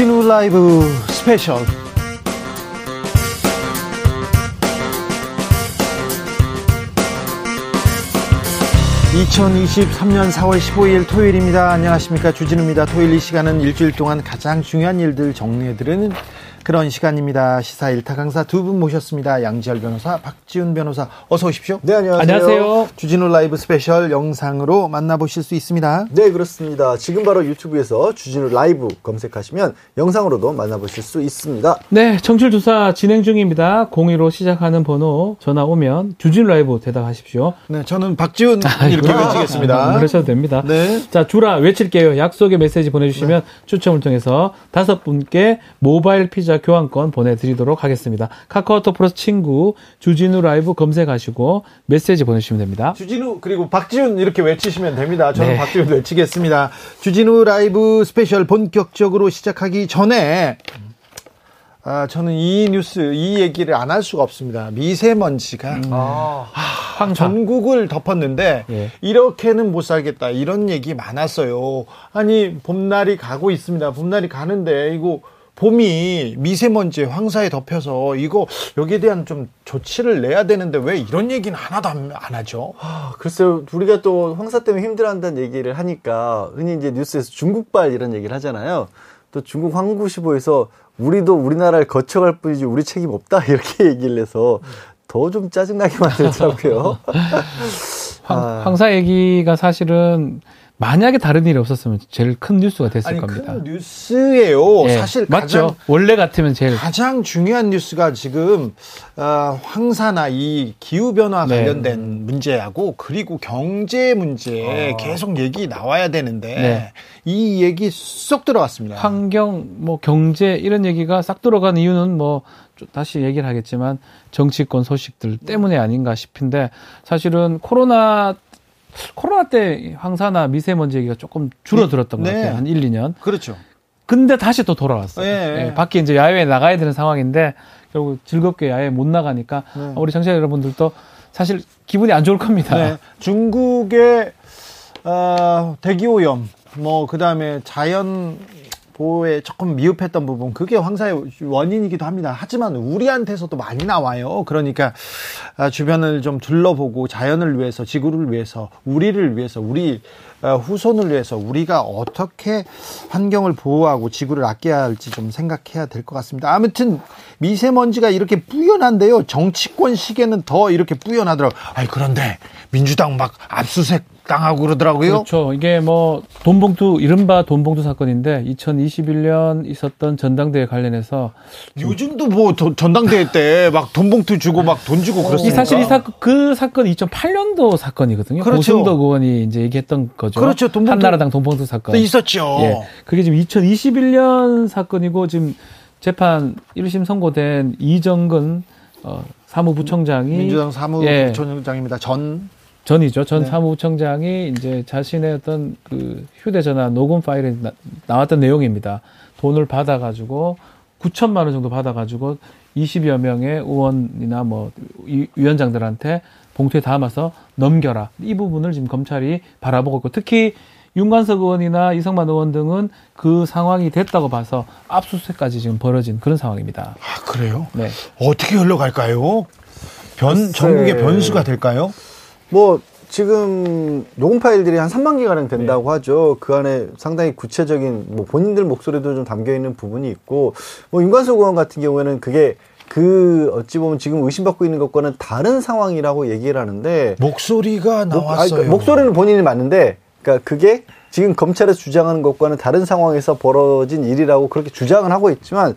주진우 라이브 스페셜 2023년 4월 15일 토요일입니다. 안녕하십니까. 주진우입니다. 토요일 이 시간은 일주일 동안 가장 중요한 일들 정리해드리는 그런 시간입니다. 시사 일타 강사 두 분 모셨습니다. 양지열 변호사, 박지훈 변호사, 어서 오십시오. 네, 안녕하세요. 안녕하세요. 주진우 라이브 스페셜 영상으로 만나보실 수 있습니다. 네, 그렇습니다. 지금 바로 유튜브에서 주진우 라이브 검색하시면 영상으로도 만나보실 수 있습니다. 네, 청취율 조사 진행 중입니다. 02로 시작하는 번호 전화 오면 주진 라이브 대답하십시오. 네, 저는 박지훈 이렇게 외치겠습니다. 아, 그러셔도 됩니다. 네. 자, 주라 외칠게요. 약속의 메시지 보내주시면 추첨을 통해서 다섯 분께 모바일 피자 교환권 보내드리도록 하겠습니다. 카카오톡 플러스 친구 주진우 라이브 검색하시고 메시지 보내주시면 됩니다. 주진우 그리고 박지훈 이렇게 외치시면 됩니다. 저는 네. 박지훈 외치겠습니다. 주진우 라이브 스페셜 본격적으로 시작하기 전에 아, 저는 이 뉴스 이 얘기를 안 할 수가 없습니다. 미세먼지가 황사. 전국을 덮었는데 예. 이렇게는 못 살겠다 이런 얘기 많았어요. 아니 봄날이 가고 있습니다. 봄날이 가는데 이거 봄이 미세먼지 황사에 덮여서 이거 여기에 대한 좀 조치를 내야 되는데 왜 이런 얘기는 하나도 안, 안 하죠? 아, 글쎄요, 우리가 또 황사 때문에 힘들어한다는 얘기를 하니까 흔히 이제 뉴스에서 중국발 이런 얘기를 하잖아요. 또 중국 황구시보에서 우리도 우리나라를 거쳐갈 뿐이지 우리 책임 없다 이렇게 얘기를 해서 더 좀 짜증나게 만들더라고요. 황, 아. 황사 얘기가 사실은 만약에 다른 일이 없었으면 제일 큰 뉴스가 됐을 아니 겁니다. 큰 뉴스예요. 예, 사실 맞죠. 가장 원래 같으면 제일 가장 중요한 뉴스가 지금 어, 황사나 이 기후 변화 네. 관련된 문제하고 그리고 경제 문제 계속 얘기 나와야 되는데 아. 네. 이 얘기 쏙 들어갔습니다. 환경, 뭐 경제 이런 얘기가 싹 들어간 이유는 뭐좀 다시 얘기를 하겠지만 정치권 소식들 때문에 아닌가 싶은데 사실은 코로나 코로나 때 황사나 미세먼지 얘기가 조금 줄어들었던 네. 것 같아요. 한 1, 2년. 그렇죠. 근데 다시 또 돌아왔어요. 예. 예, 밖에 이제 야외에 나가야 되는 상황인데 결국 즐겁게 야외에 못 나가니까 네. 우리 청취자 여러분들도 사실 기분이 안 좋을 겁니다. 네. 중국의 어, 대기 오염, 뭐 그다음에 자연 보호에 조금 미흡했던 부분 그게 황사의 원인이기도 합니다. 하지만 우리한테서도 많이 나와요. 그러니까 아, 주변을 좀 둘러보고 자연을 위해서 지구를 위해서 우리를 위해서 우리 어, 후손을 위해서 우리가 어떻게 환경을 보호하고 지구를 아껴야 할지 좀 생각해야 될 것 같습니다. 아무튼 미세먼지가 이렇게 뿌연한데요. 정치권 시계는 더 이렇게 뿌연하더라고요. 아이 그런데 민주당 막 압수수색 당하고 그러더라고요. 그렇죠. 이게 뭐 돈봉투 이른바 돈봉투 사건인데 2021년 있었던 전당대회 관련해서 요즘도 뭐 도- 전당대회 때 막 돈봉투 주고 막 돈 주고 이 그렇습니까? 사실 이 사건 그 사건이 2008년도 사건이거든요. 그렇죠. 고승덕 의원이 이제 얘기했던 거죠. 그렇죠. 돈봉투- 한나라당 돈봉투 사건. 또 있었죠. 예. 그게 지금 2021년 사건이고 지금 재판 1심 선고된 이정근 어, 사무부청장이 민주당 예. 사무부총장입니다. 전 전이죠. 전 네. 사무부청장이 이제 자신의 어떤 그 휴대전화 녹음 파일에 나, 나왔던 내용입니다. 돈을 받아가지고 9천만 원 정도 받아가지고 20여 명의 의원이나 뭐 위- 위원장들한테 봉투에 담아서 넘겨라. 이 부분을 지금 검찰이 바라보고 있고 특히 윤관석 의원이나 이성만 의원 등은 그 상황이 됐다고 봐서 압수수색까지 지금 벌어진 그런 상황입니다. 아, 그래요? 네. 어떻게 흘러갈까요? 변 글쎄. 전국의 변수가 될까요? 뭐 지금 녹음 파일들이 한 3만 개 가량 된다고 네. 하죠. 그 안에 상당히 구체적인 뭐 본인들 목소리도 좀 담겨 있는 부분이 있고 뭐 윤관석 의원 같은 경우에는 그게 그 어찌 보면 지금 의심받고 있는 것과는 다른 상황이라고 얘기를 하는데 목소리가 목- 아니, 나왔어요. 그러니까 목소리는 본인이 맞는데 그러니까 그게 지금 검찰에서 주장하는 것과는 다른 상황에서 벌어진 일이라고 그렇게 주장을 하고 있지만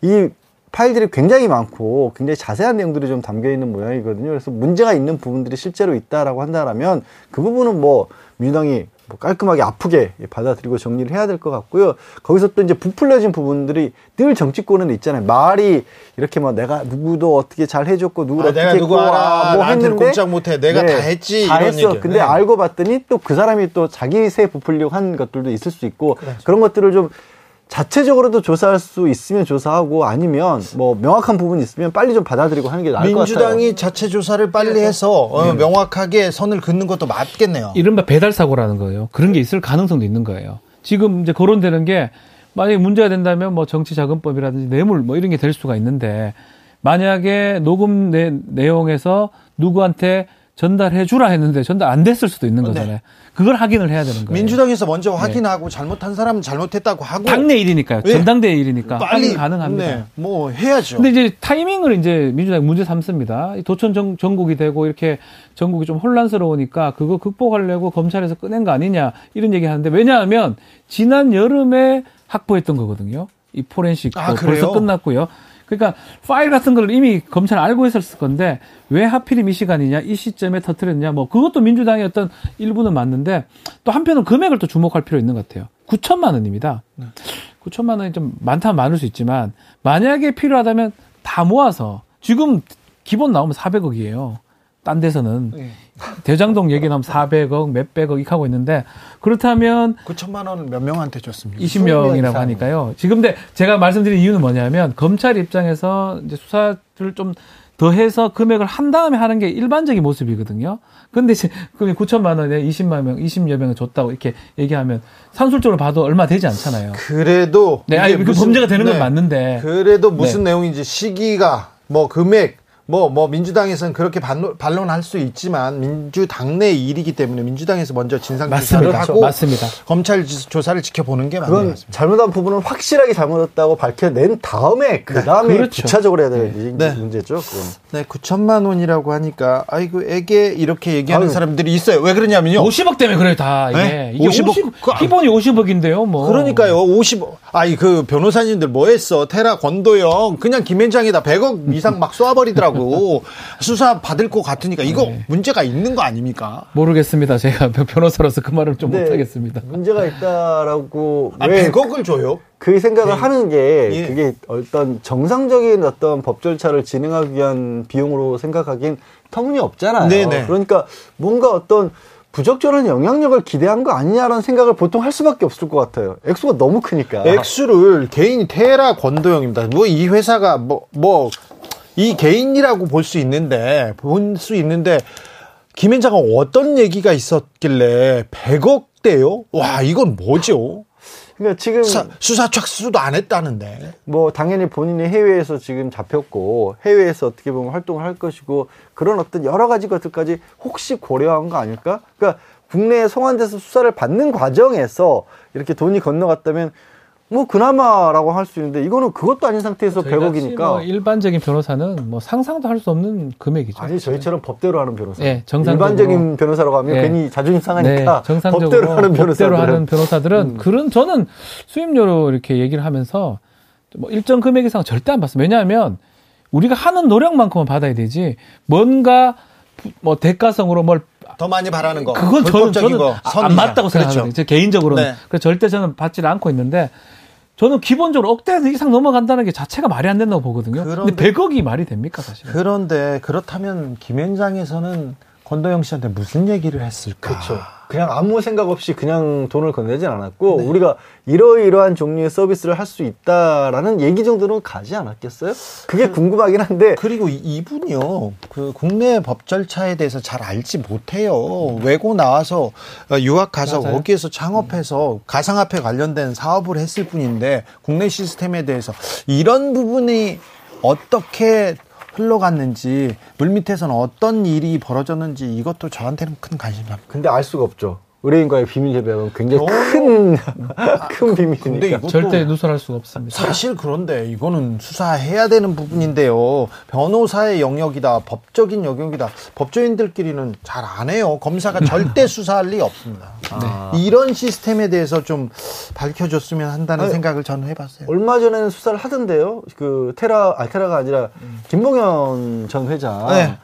이 파일들이 굉장히 많고 굉장히 자세한 내용들이 좀 담겨 있는 모양이거든요. 그래서 문제가 있는 부분들이 실제로 있다라고 한다라면 그 부분은 뭐 민주당이 뭐 깔끔하게 아프게 받아들이고 정리를 해야 될 것 같고요. 거기서 또 이제 부풀려진 부분들이 늘 정치권은 있잖아요. 말이 이렇게 막 내가 누구도 어떻게 잘 해줬고 누구 아, 어떻게 내가 누구 알아. 뭐 했는데 꼼짝 못해. 내가 다 했지. 다 했어. 얘기예요. 근데 네. 알고 봤더니 또 그 사람이 또 자기 세 부풀려고 한 것들도 있을 수 있고 그렇죠. 그런 것들을 좀 자체적으로도 조사할 수 있으면 조사하고 아니면 뭐 명확한 부분이 있으면 빨리 좀 받아들이고 하는 게 나을 것 같아요. 민주당이 자체 조사를 빨리 해서 어, 명확하게 선을 긋는 것도 맞겠네요. 이른바 배달 사고라는 거예요. 그런 게 있을 가능성도 있는 거예요. 지금 이제 거론되는 게 만약에 문제가 된다면 뭐 정치자금법이라든지 뇌물 뭐 이런 게 될 수가 있는데 만약에 녹음 내, 내용에서 누구한테 전달해 주라 했는데 전달 안 됐을 수도 있는 거잖아요. 네. 그걸 확인을 해야 되는 거예요. 민주당에서 먼저 확인하고 잘못한 사람은 잘못했다고 하고 당내 일이니까요. 네. 전당대회 일이니까 빨리 확인 가능합니다. 네, 뭐 해야죠. 근데 이제 타이밍을 이제 민주당이 문제 삼습니다. 이 도천 정, 전국이 되고 이렇게 전국이 좀 혼란스러우니까 그거 극복하려고 검찰에서 꺼낸 거 아니냐 이런 얘기 하는데 왜냐하면 지난 여름에 확보했던 거거든요. 이 포렌식도 아? 벌써 끝났고요. 그러니까 파일 같은 걸 이미 검찰 알고 있었을 건데 왜 하필이면 이 시간이냐 이 시점에 터트렸냐 뭐 그것도 민주당의 어떤 일부는 맞는데 또 한편은 금액을 또 주목할 필요 있는 것 같아요. 9천만 원입니다. 네. 9천만 원이 좀 많다면 많을 수 있지만 만약에 필요하다면 다 모아서 지금 기본 나오면 400억이에요. 딴 데서는 네. 대장동 얘기 나오면 400억 몇백억 이렇게 하고 있는데 그렇다면 9천만 원은 몇 명한테 줬습니까? 20명이라고 이상. 하니까요. 지금 근데 제가 말씀드린 이유는 뭐냐면 검찰 입장에서 이제 수사를 좀 더해서 금액을 한 다음에 하는 게 일반적인 모습이거든요. 근데 이제 금액 9천만 원에 20만 명, 20여 명을 줬다고 이렇게 얘기하면 산술적으로 봐도 얼마 되지 않잖아요. 그래도 네, 아니, 그 범죄가 되는 건 네. 맞는데. 그래도 무슨 네. 내용인지 시기가 뭐 금액 뭐, 뭐, 민주당에서는 그렇게 반론, 반론할 수 있지만, 민주당 내 일이기 때문에 민주당에서 먼저 진상조사를 맞습니다. 하고, 맞습니다. 검찰 지- 조사를 지켜보는 게 맞는 것 같습니다. 잘못한 부분은 확실하게 잘못했다고 밝혀낸 다음에 그 다음에 그렇죠. 구체적으로 해야 될 네. 문제죠. 그건. 네, 9천만 원이라고 하니까, 아이고, 애게 이렇게 얘기하는 아유. 사람들이 있어요. 왜 그러냐면요. 50억 때문에 그래요, 다. 네? 이게 50억. 50, 그- 기본이 50억인데요, 뭐. 그러니까요, 50, 아이, 그 변호사님들 뭐 했어? 테라 권도영, 그냥 김현장에다 100억 이상 막 쏘아버리더라고. 수사 받을 것 같으니까 이거 네. 문제가 있는 거 아닙니까? 모르겠습니다. 제가 변호사로서 그 말을 좀 근데 못하겠습니다. 문제가 있다라고 아, 왜 100억을 줘요? 그 생각을 하는 게 예. 그게 어떤 정상적인 어떤 법 절차를 진행하기 위한 비용으로 생각하기엔 터무니없잖아요. 네네. 그러니까 뭔가 어떤 부적절한 영향력을 기대한 거 아니냐라는 생각을 보통 할 수밖에 없을 것 같아요. 액수가 너무 크니까. 액수를 개인이 테라 권도영입니다. 뭐 이 회사가 뭐 뭐 이 개인이라고 볼 수 있는데 볼 수 있는데 김현자가 어떤 얘기가 있었길래 100억 대요? 와 이건 뭐죠? 그러니까 지금 수사, 수사 착수도 안 했다는데. 뭐 당연히 본인이 해외에서 지금 잡혔고 해외에서 어떻게 보면 활동을 할 것이고 그런 어떤 여러 가지 것들까지 혹시 고려한 거 아닐까? 그러니까 국내에 송환돼서 수사를 받는 과정에서 이렇게 돈이 건너갔다면 뭐 그나마라고 할 수 있는데 이거는 그것도 아닌 상태에서 저희같이 100억이니까 뭐 일반적인 변호사는 뭐 상상도 할 수 없는 금액이죠. 아니 저희처럼 법대로 하는 변호사. 예, 정상적으로. 일반적인 변호사라고 하면 예. 괜히 자존심 네, 상하니까 정상적으로 법대로 하는 법대로 변호사들은 음. 하는 변호사들은 그런 저는 수임료로 이렇게 얘기를 하면서 뭐 일정 금액 이상 절대 안 받습니다. 왜냐하면 우리가 하는 노력만큼은 받아야 되지 뭔가 부- 뭐 대가성으로 뭘 더 많이 바라는 거. 그건 저는, 불법적인 저는 거, 아- 안 선이냐. 맞다고 생각하거든요. 그렇죠. 제 개인적으로는. 네. 그래서 절대 저는 받지를 않고 있는데 저는 기본적으로 억대 이상 넘어간다는 게 자체가 말이 안 된다고 보거든요. 그런데- 근데 100억이 말이 됩니까 사실? 그런데 그렇다면 김현장에서는 권도영 씨한테 무슨 얘기를 했을까? 그렇죠. 그냥 아무 생각 없이 그냥 돈을 건네진 않았고 우리가 이러이러한 종류의 서비스를 할 수 있다라는 얘기 정도는 가지 않았겠어요? 그게 궁금하긴 한데 그리고 이- 이분이요, 그 국내 법 절차에 대해서 잘 알지 못해요. 외고 나와서 어, 유학 가서 맞아요. 거기에서 창업해서 가상화폐 관련된 사업을 했을 뿐인데 국내 시스템에 대해서 이런 부분이 어떻게 흘러갔는지 물밑에서는 어떤 일이 벌어졌는지 이것도 저한테는 큰 관심입니다. 근데 알 수가 없죠. 의뢰인과의 비밀 협약은 굉장히 어. 큰, 큰 근데 비밀이니까. 이것도 절대 누설할 수가 없습니다. 사실 그런데 이거는 수사해야 되는 부분인데요. 변호사의 영역이다, 법적인 영역이다. 법조인들끼리는 잘 안 해요. 검사가 절대 수사할 리 없습니다. 아. 이런 시스템에 대해서 좀 밝혀줬으면 한다는 아니, 생각을 저는 해봤어요. 얼마 전에는 수사를 하던데요. 그 테라, 아 테라가 아니라 김봉현 전 회장. 네.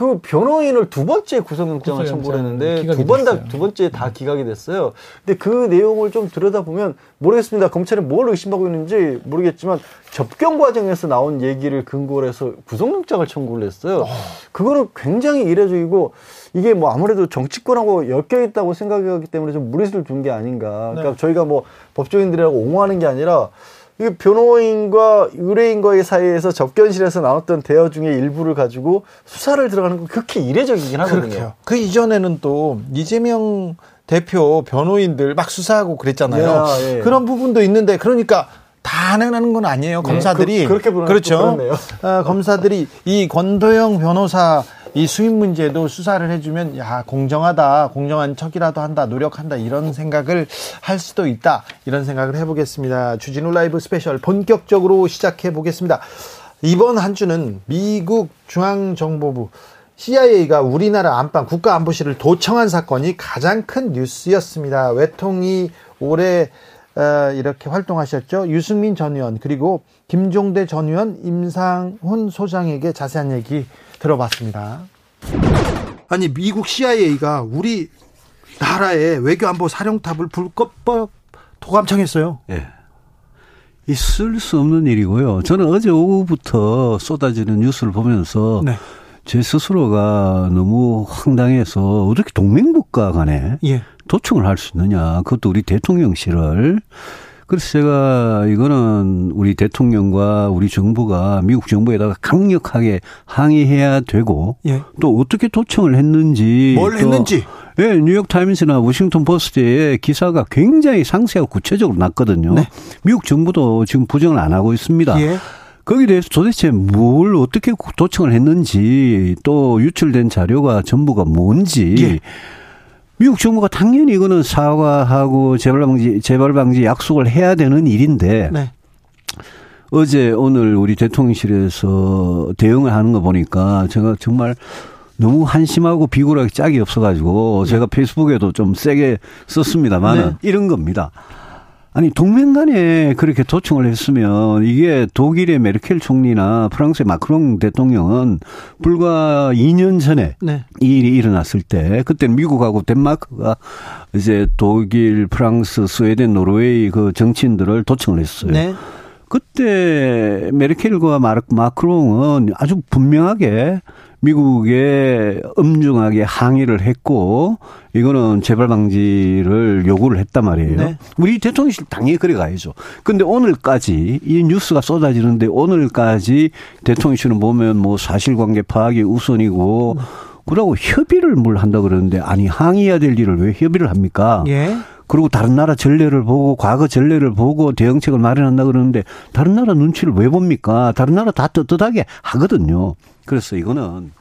그 변호인을 두 번째 구속영장을 구속영장 청구를 했는데 두 번 다. 두 번째 다 기각이 됐어요. 근데 그 내용을 좀 들여다보면 모르겠습니다. 검찰이 뭘 의심하고 있는지 모르겠지만 접견 과정에서 나온 얘기를 근거로 해서 구속영장을 청구를 했어요. 그거는 굉장히 이례적이고 이게 뭐 아무래도 정치권하고 엮여 있다고 생각하기 때문에 좀 무리수를 둔 게 아닌가. 그러니까 네. 저희가 뭐 법조인들이라고 옹호하는 게 아니라 이 변호인과 의뢰인과의 사이에서 접견실에서 나눴던 대화 중에 일부를 가지고 수사를 들어가는 건 극히 이례적이긴 하거든요. 그렇게요. 그 이전에는 또 이재명 대표 변호인들 막 수사하고 그랬잖아요. 예, 예. 그런 부분도 있는데 그러니까 다 하는 건 아니에요. 검사들이 그, 렇게 그렇죠. 어, 검사들이 이 권도형 변호사 이 수임 문제도 수사를 해주면 야 공정하다, 공정한 척이라도 한다, 노력한다 이런 생각을 할 수도 있다 이런 생각을 해보겠습니다. 주진우 라이브 스페셜 본격적으로 시작해 보겠습니다. 이번 한 주는 미국 중앙정보부 CIA가 우리나라 안방 국가안보실을 도청한 사건이 가장 큰 뉴스였습니다. 외통위 오래 어, 이렇게 활동하셨죠. 유승민 전 의원 그리고 김종대 전 의원 임상훈 소장에게 자세한 얘기 들어봤습니다. 아니 미국 CIA가 우리 나라의 외교안보 사령탑을 불법법 도감청했어요. 예. 있을 수 없는 일이고요. 저는 어제 오후부터 쏟아지는 뉴스를 보면서 네. 제 스스로가 너무 황당해서 어떻게 동맹국가 간에 예. 도청을 할 수 있느냐. 그것도 우리 대통령실을. 그래서 제가 이거는 우리 대통령과 우리 정부가 미국 정부에다가 강력하게 항의해야 되고 예. 또 어떻게 도청을 했는지 뭘또 했는지. 예, 뉴욕 타임스나 워싱턴 포스트에 기사가 굉장히 상세하고 구체적으로 났거든요. 네. 미국 정부도 지금 부정을 안 하고 있습니다. 예. 거기에 대해서 도대체 뭘 어떻게 도청을 했는지 또 유출된 자료가 전부가 뭔지 예. 미국 정부가 당연히 이거는 사과하고 재발 방지 재발 방지 약속을 해야 되는 일인데 네. 어제 오늘 우리 대통령실에서 대응을 하는 거 보니까 제가 정말 너무 한심하고 비굴하게 짝이 없어가지고 제가 페이스북에도 좀 세게 썼습니다만 네. 은 이런 겁니다. 아니 동맹 간에 그렇게 도청을 했으면 이게 독일의 메르켈 총리나 프랑스의 마크롱 대통령은 불과 2년 전에 네. 이 일이 일어났을 때 그때는 미국하고 덴마크가 이제 독일, 프랑스, 스웨덴, 노르웨이 그 정치인들을 도청을 했어요. 네. 그때 메르켈과 마르- 마크롱은 아주 분명하게 미국에 엄중하게 항의를 했고 이거는 재발 방지를 요구를 했단 말이에요. 네. 우리 대통령실 당연히 그래 가야죠. 근데 오늘까지 이 뉴스가 쏟아지는데 오늘까지 대통령실은 보면 뭐 사실관계 파악이 우선이고 그러고 협의를 뭘 한다 그러는데 아니 항의해야 될 일을 왜 협의를 합니까? 예. 그리고 다른 나라 전례를 보고 과거 전례를 보고 대응책을 마련한다 그러는데 다른 나라 눈치를 왜 봅니까? 다른 나라 다 떳떳하게 하거든요. 그래서 이거는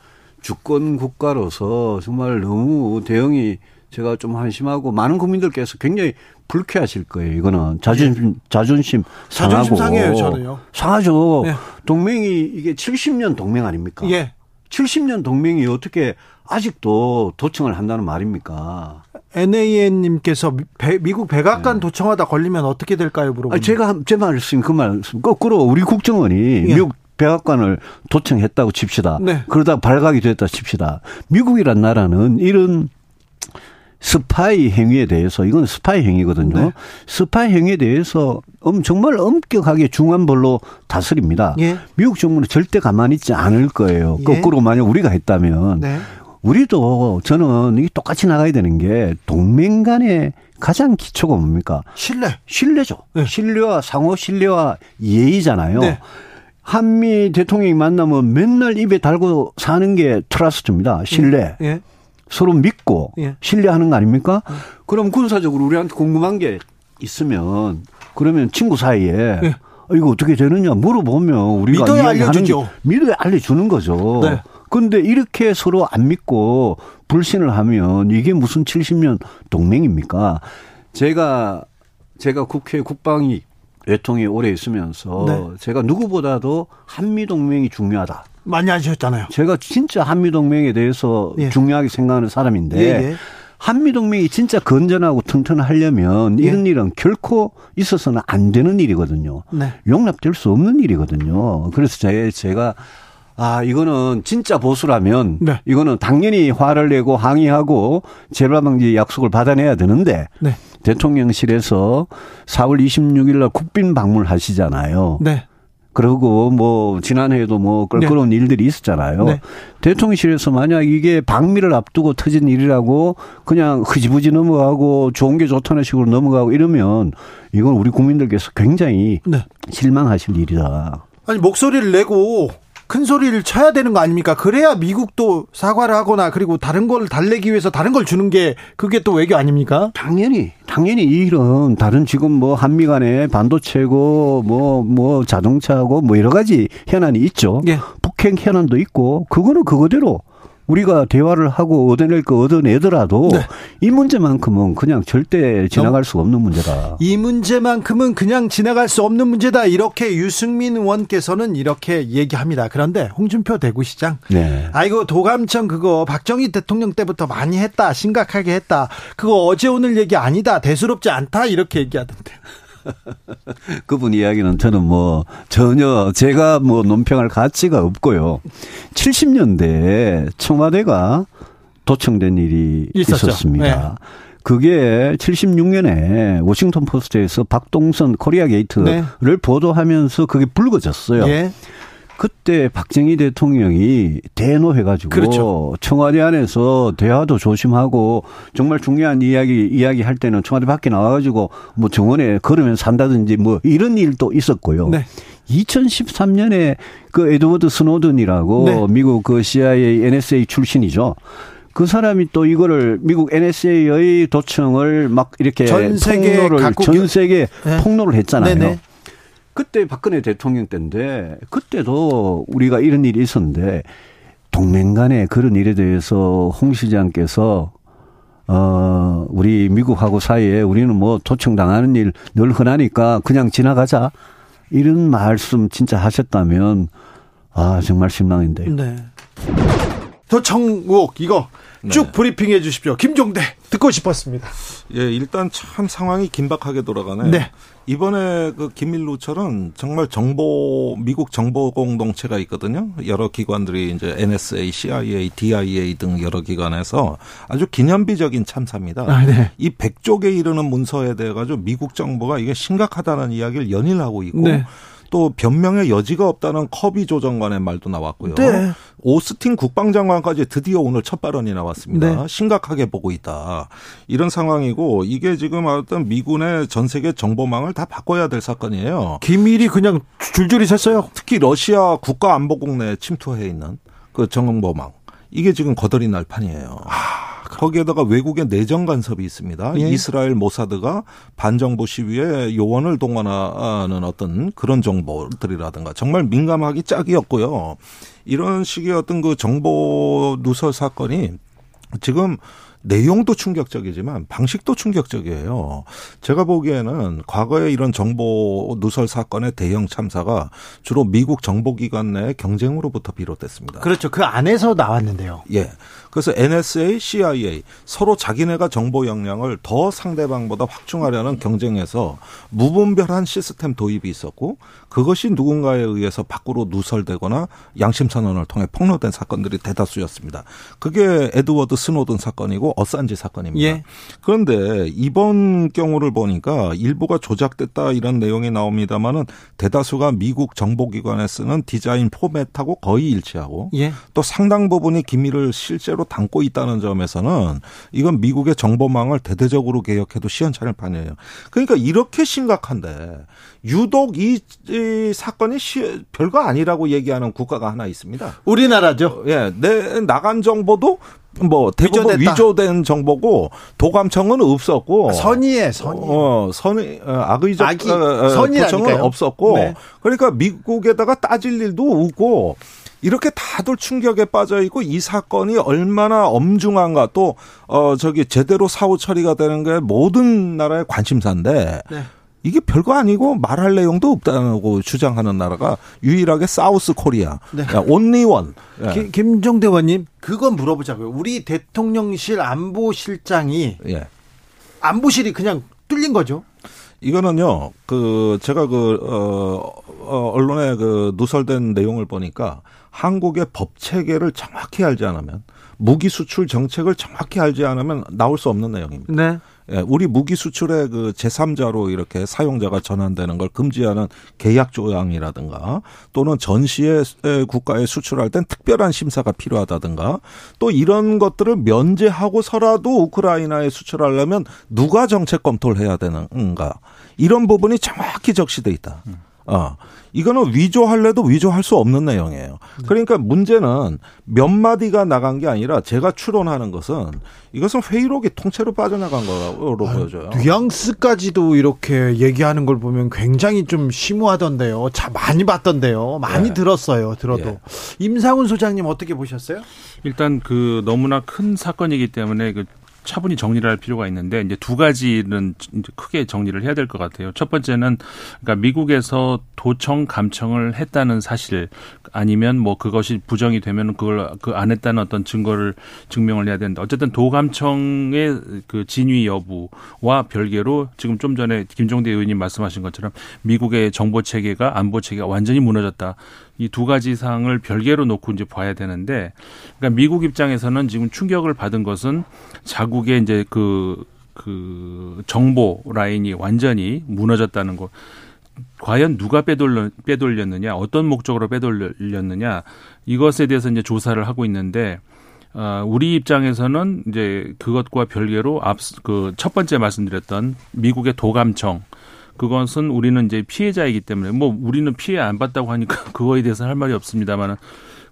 주권 국가로서 정말 너무 대응이 제가 좀 한심하고 많은 국민들께서 굉장히 불쾌하실 거예요. 이거는 자존심 자존심 상하고 자존심 상해요, 저는요. 상하죠. 네. 동맹이 이게 70년 동맹 아닙니까? 예. 70년 동맹이 어떻게 아직도 도청을 한다는 말입니까? NAN님께서 미국 백악관 도청하다 걸리면 어떻게 될까요? 물어보는. 아, 제가 한- 제 말씀 그 말씀 거꾸로 우리 국정원이 예. 미국 백악관을 도청했다고 칩시다. 네. 그러다 발각이 됐다 칩시다. 미국이란 나라는 이런 스파이 행위에 대해서 이건 스파이 행위거든요. 네. 스파이 행위에 대해서 엄 정말 엄격하게 중한벌로 다스립니다. 예. 미국 정부는 절대 가만히 있지 않을 거예요. 예. 거꾸로 만약 우리가 했다면 네. 우리도 저는 이게 똑같이 나가야 되는 게 동맹 간의 가장 기초가 뭡니까? 신뢰. 신뢰죠. 네. 신뢰와 상호 신뢰와 예의잖아요. 네. 한미 대통령이 만나면 맨날 입에 달고 사는 게 트러스트입니다. 신뢰. 예. 서로 믿고 예. 신뢰하는 거 아닙니까? 그럼 군사적으로 우리한테 궁금한 게 있으면 그러면 친구 사이에 예. 어, 이거 어떻게 되느냐 물어보면 우리가 믿어야 알려주죠. 게 믿어야 알려주는 거죠. 네. 근데 이렇게 서로 안 믿고 불신을 하면 이게 무슨 70년 동맹입니까? 제가 제가 국회 국방위 외통이 오래 있으면서 네. 제가 누구보다도 한미 동맹이 중요하다. 많이 하셨잖아요. 제가 진짜 한미 동맹에 대해서 예. 중요하게 생각하는 사람인데 예, 예. 한미 동맹이 진짜 건전하고 튼튼하려면 예. 이런 일은 결코 있어서는 안 되는 일이거든요. 네. 용납될 수 없는 일이거든요. 그래서 제, 제가 아 이거는 진짜 보수라면 네. 이거는 당연히 화를 내고 항의하고 재발 방지 약속을 받아내야 되는데 네. 대통령실에서 4월 26일 날 국빈 방문하시잖아요. 네. 그리고 뭐 지난해에도 뭐 껄끄러운 일들이 있었잖아요. 네. 대통령실에서 만약 이게 방미를 앞두고 터진 일이라고 그냥 흐지부지 넘어가고 좋은 게 좋다는 식으로 넘어가고 이러면 이건 우리 국민들께서 굉장히 네. 실망하실 일이다. 아니 목소리를 내고 큰 소리를 쳐야 되는 거 아닙니까? 그래야 미국도 사과를 하거나 그리고 다른 걸 달래기 위해서 다른 걸 주는 게 그게 또 외교 아닙니까? 당연히 당연히 이 일은 다른 지금 뭐 한미 간에 반도체고 뭐뭐 뭐 자동차고 뭐 여러 가지 현안이 있죠. 예. 북핵 현안도 있고 그거는 그거대로 우리가 대화를 하고 얻어낼 거 얻어내더라도 네. 이 문제만큼은 그냥 절대 지나갈 수 없는 문제다. 이 문제만큼은 그냥 지나갈 수 없는 문제다. 이렇게 유승민 의원께서는 이렇게 얘기합니다. 그런데 홍준표 대구시장 네. 아이고 도감청 그거 박정희 대통령 때부터 많이 했다. 심각하게 했다. 그거 어제 오늘 얘기 아니다. 대수롭지 않다. 이렇게 얘기하던데요. 그분 이야기는 저는 뭐 전혀 제가 뭐 논평할 가치가 없고요. 70년대에 청와대가 도청된 일이 있었죠. 있었습니다. 네. 그게 76년에 워싱턴 포스트에서 박동선 코리아 게이트를 네. 보도하면서 그게 불거졌어요. 예. 그때 박정희 대통령이 대노해가지고 그렇죠. 청와대 안에서 대화도 조심하고 정말 중요한 이야기 이야기 할 때는 청와대 밖에 나와가지고 뭐 정원에 걸으면서 한다든지 뭐 이런 일도 있었고요. 네. 2013년에 그 에드워드 스노든이라고 네. 미국 그 CIA, NSA 출신이죠. 그 사람이 또 이거를 미국 NSA의 도청을 막 이렇게 전 세계 폭로를 전 세계 네. 폭로를 했잖아요. 네네. 그때 박근혜 대통령 때인데 그때도 우리가 이런 일이 있었는데 동맹 간에 그런 일에 대해서 홍 시장께서 어 우리 미국하고 사이에 우리는 뭐 도청당하는 일 늘 흔하니까 그냥 지나가자 이런 말씀 진짜 하셨다면 아 정말 실망인데요. 네. 도청국 이거 쭉 네. 브리핑해 주십시오. 김종대 듣고 싶었습니다. 예, 일단 참 상황이 긴박하게 돌아가네. 네. 이번에 그 김일루처럼 정말 정보 미국 정보 공동체가 있거든요. 여러 기관들이 이제 NSA, CIA, DIA 등 여러 기관에서 아주 기념비적인 참사입니다. 아, 네. 이 100쪽에 이르는 문서에 대해 가지고 미국 정부가 이게 심각하다는 이야기를 연일 하고 있고 네. 또 변명의 여지가 없다는 커비 조정관의 말도 나왔고요. 네. 오스틴 국방장관까지 드디어 오늘 첫 발언이 나왔습니다. 네. 심각하게 보고 있다. 이런 상황이고 이게 지금 어떤 미군의 전 세계 정보망을 다 바꿔야 될 사건이에요. 기밀이 그냥 줄줄이 샜어요. 특히 러시아 국가안보국 내에 침투해 있는 그 정보망. 이게 지금 거덜이 날 판이에요. 거기에다가 외국의 내정 간섭이 있습니다. 예. 이스라엘 모사드가 반정부 시위에 요원을 동원하는 어떤 그런 정보들이라든가 정말 민감하기 짝이었고요. 이런 식의 어떤 그 정보 누설 사건이 지금 내용도 충격적이지만 방식도 충격적이에요. 제가 보기에는 과거에 이런 정보 누설 사건의 대형 참사가 주로 미국 정보기관 내 경쟁으로부터 비롯됐습니다. 그렇죠. 그 안에서 나왔는데요. 예. 그래서 NSA, CIA 서로 자기네가 정보 역량을 더 상대방보다 확충하려는 경쟁에서 무분별한 시스템 도입이 있었고 그것이 누군가에 의해서 밖으로 누설되거나 양심 선언을 통해 폭로된 사건들이 대다수였습니다. 그게 에드워드 스노든 사건이고 어산지 사건입니다. 예. 그런데 이번 경우를 보니까 일부가 조작됐다 이런 내용이 나옵니다만은 대다수가 미국 정보기관에 쓰는 디자인 포맷하고 거의 일치하고 예. 또 상당 부분이 기밀을 실제로 담고 있다는 점에서는 이건 미국의 정보망을 대대적으로 개혁해도 시원찮을 판이에요. 그러니까 이렇게 심각한데 유독 이, 이 사건이 시, 별거 아니라고 얘기하는 국가가 하나 있습니다. 우리나라죠. 예, 내 나간 정보도 뭐 대부분 위조됐다. 위조된 정보고 도감청은 없었고 선의에 선의. 어, 선의, 어, 악의적 악의, 어, 어, 선의라니까요. 없었고. 네. 그러니까 미국에다가 따질 일도 없고, 이렇게 다들 충격에 빠져 있고, 이 사건이 얼마나 엄중한가, 또, 어, 저기, 제대로 사후 처리가 되는 게 모든 나라의 관심사인데, 네. 이게 별거 아니고 말할 내용도 없다고 주장하는 나라가 유일하게 사우스 코리아. 네. 온리 원. 예. 기- 김종대 의원님, 그건 물어보자고요. 우리 대통령실 안보실장이 예. 안보실이 그냥 뚫린 거죠. 이거는요, 그, 제가 그, 어, 어, 언론에 그 누설된 내용을 보니까 한국의 법 체계를 정확히 알지 않으면 무기 수출 정책을 정확히 알지 않으면 나올 수 없는 내용입니다. 네. 예, 우리 무기 수출의 그 제3자로 이렇게 사용자가 전환되는 걸 금지하는 계약 조항이라든가 또는 전시의 에, 국가에 수출할 땐 특별한 심사가 필요하다든가 또 이런 것들을 면제하고서라도 우크라이나에 수출하려면 누가 정책 검토를 해야 되는가 이런 부분이 정확히 적시돼 있다. 어. 이거는 위조할래도 위조할 수 없는 내용이에요. 그러니까 문제는 몇 마디가 나간 게 아니라 제가 추론하는 것은 이것은 회의록이 통째로 빠져나간 거로 보여져요. 뉘앙스까지도 이렇게 얘기하는 걸 보면 굉장히 좀 심오하던데요. 자, 많이 봤던데요. 많이 예. 들었어요. 들어도. 예. 임상훈 소장님 어떻게 보셨어요? 일단 그 너무나 큰 사건이기 때문에 그 차분히 정리를 할 필요가 있는데 이제 두 가지는 크게 정리를 해야 될 것 같아요. 첫 번째는 그러니까 미국에서 도청 감청을 했다는 사실 아니면 뭐 그것이 부정이 되면 그걸 그 안 했다는 어떤 증거를 증명을 해야 되는데 어쨌든 도감청의 그 진위 여부와 별개로 지금 좀 전에 김종대 의원님 말씀하신 것처럼 미국의 정보 체계가 안보 체계가 완전히 무너졌다. 이 두 가지 사항을 별개로 놓고 이제 봐야 되는데, 그러니까 미국 입장에서는 지금 충격을 받은 것은 자국의 이제 그, 그 정보 라인이 완전히 무너졌다는 거. 과연 누가 빼돌려, 빼돌렸느냐, 어떤 목적으로 빼돌렸느냐, 이것에 대해서 이제 조사를 하고 있는데, 어, 우리 입장에서는 이제 그것과 별개로 앞, 그 첫 번째 말씀드렸던 미국의 도감청, 그것은 우리는 이제 피해자이기 때문에 뭐 우리는 피해 안 봤다고 하니까 그거에 대해서는 할 말이 없습니다만은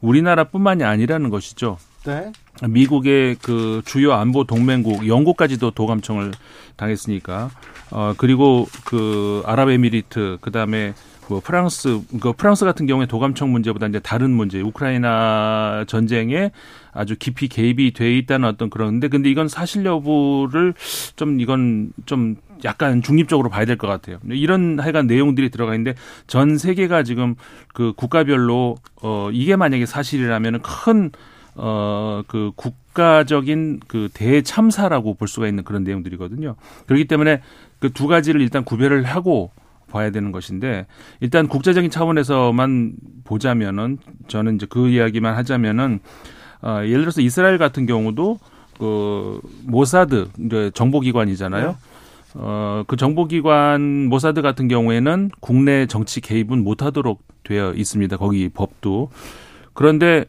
우리나라뿐만이 아니라는 것이죠. 네. 미국의 그 주요 안보 동맹국 영국까지도 도감청을 당했으니까 어 그리고 그 아랍에미리트 그다음에 뭐 프랑스 그 프랑스 같은 경우에 도감청 문제보다 이제 다른 문제 우크라이나 전쟁에 아주 깊이 개입이 돼 있다는 어떤 그런데 근데 이건 사실 여부를 좀 이건 좀 약간 중립적으로 봐야 될 것 같아요. 이런 하여간 내용들이 들어가 있는데 전 세계가 지금 그 국가별로 어 이게 만약에 사실이라면은 큰 어, 그 국가적인 그 대참사라고 볼 수가 있는 그런 내용들이거든요. 그렇기 때문에 그 두 가지를 일단 구별을 하고 봐야 되는 것인데 일단 국제적인 차원에서만 보자면은 저는 이제 그 이야기만 하자면은 어, 예를 들어서 이스라엘 같은 경우도 그 모사드 이제 정보기관이잖아요. 어, 그 정보기관 모사드 같은 경우에는 국내 정치 개입은 못하도록 되어 있습니다. 거기 법도. 그런데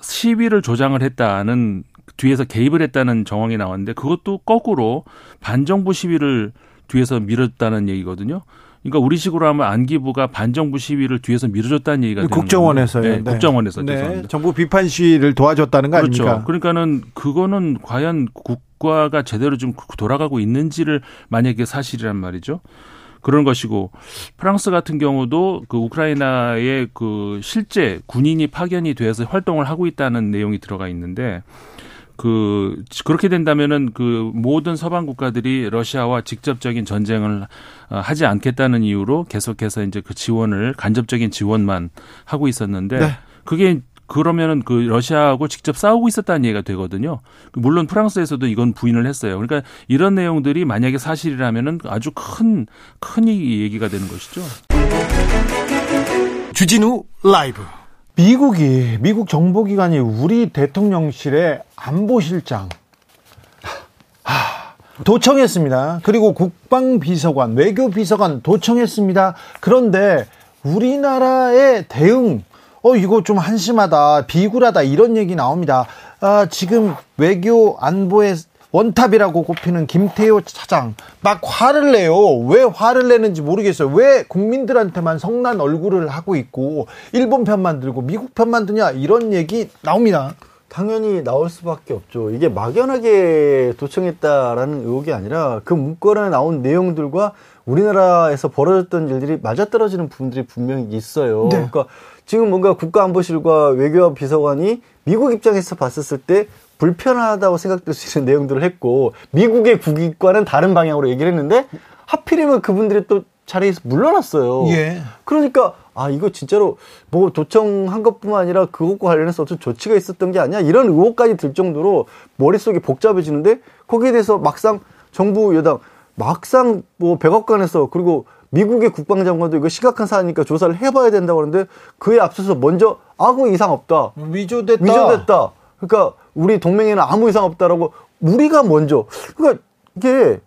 시위를 조장을 했다는 뒤에서 개입을 했다는 정황이 나왔는데 그것도 거꾸로 반정부 시위를 뒤에서 밀었다는 얘기거든요. 그러니까 우리식으로 하면 안기부가 반정부 시위를 뒤에서 밀어줬다는 얘기가 되는 국정원에서요. 건데. 네, 국정원에서 네. 죄송합니다. 정부 비판 시위를 도와줬다는 거 그렇죠. 아닙니까? 그러니까는 그거는 과연 국 가가 제대로 좀 돌아가고 있는지를 만약에 사실이란 말이죠. 그런 것이고 프랑스 같은 경우도 그 우크라이나에 그 실제 군인이 파견이 돼서 활동을 하고 있다는 내용이 들어가 있는데 그 그렇게 된다면은 그 모든 서방 국가들이 러시아와 직접적인 전쟁을 어, 하지 않겠다는 이유로 계속해서 이제 그 지원을 간접적인 지원만 하고 있었는데 네. 그게 그러면은 그 러시아하고 직접 싸우고 있었다는 얘기가 되거든요. 물론 프랑스에서도 이건 부인을 했어요. 그러니까 이런 내용들이 만약에 사실이라면은 아주 큰, 큰 얘기가 되는 것이죠. 주진우 라이브. 미국이 미국 정보기관이 우리 대통령실의 안보실장 하, 도청했습니다. 그리고 국방비서관, 외교비서관 도청했습니다. 그런데 우리나라의 대응 어 이거 좀 한심하다, 비굴하다 이런 얘기 나옵니다. 아, 지금 외교 안보의 원탑이라고 꼽히는 김태호 차장 막 화를 내요. 왜 화를 내는지 모르겠어요. 왜 국민들한테만 성난 얼굴을 하고 있고 일본 편만 들고 미국 편만 드냐 이런 얘기 나옵니다. 당연히 나올 수밖에 없죠. 이게 막연하게 도청했다라는 의혹이 아니라 그 문건에 나온 내용들과 우리나라에서 벌어졌던 일들이 맞아떨어지는 부분들이 분명히 있어요. 네. 그러니까 지금 뭔가 국가안보실과 외교비서관이 미국 입장에서 봤었을 때 불편하다고 생각될 수 있는 내용들을 했고 미국의 국익과는 다른 방향으로 얘기를 했는데 하필이면 그분들이 또 자리에서 물러났어요. 예. 그러니까 아 이거 진짜로 뭐 도청한 것뿐만 아니라 그것과 관련해서 어떤 조치가 있었던 게 아니야 이런 의혹까지 들 정도로 머릿속이 복잡해지는데 거기에 대해서 막상 정부 여당 막상 뭐 백악관에서 그리고 미국의 국방장관도 이거 심각한 사안이니까 조사를 해봐야 된다고 하는데 그에 앞서서 먼저 아무 이상 없다 위조됐다. 위조됐다 그러니까 우리 동맹에는 아무 이상 없다라고 우리가 먼저 그러니까 이게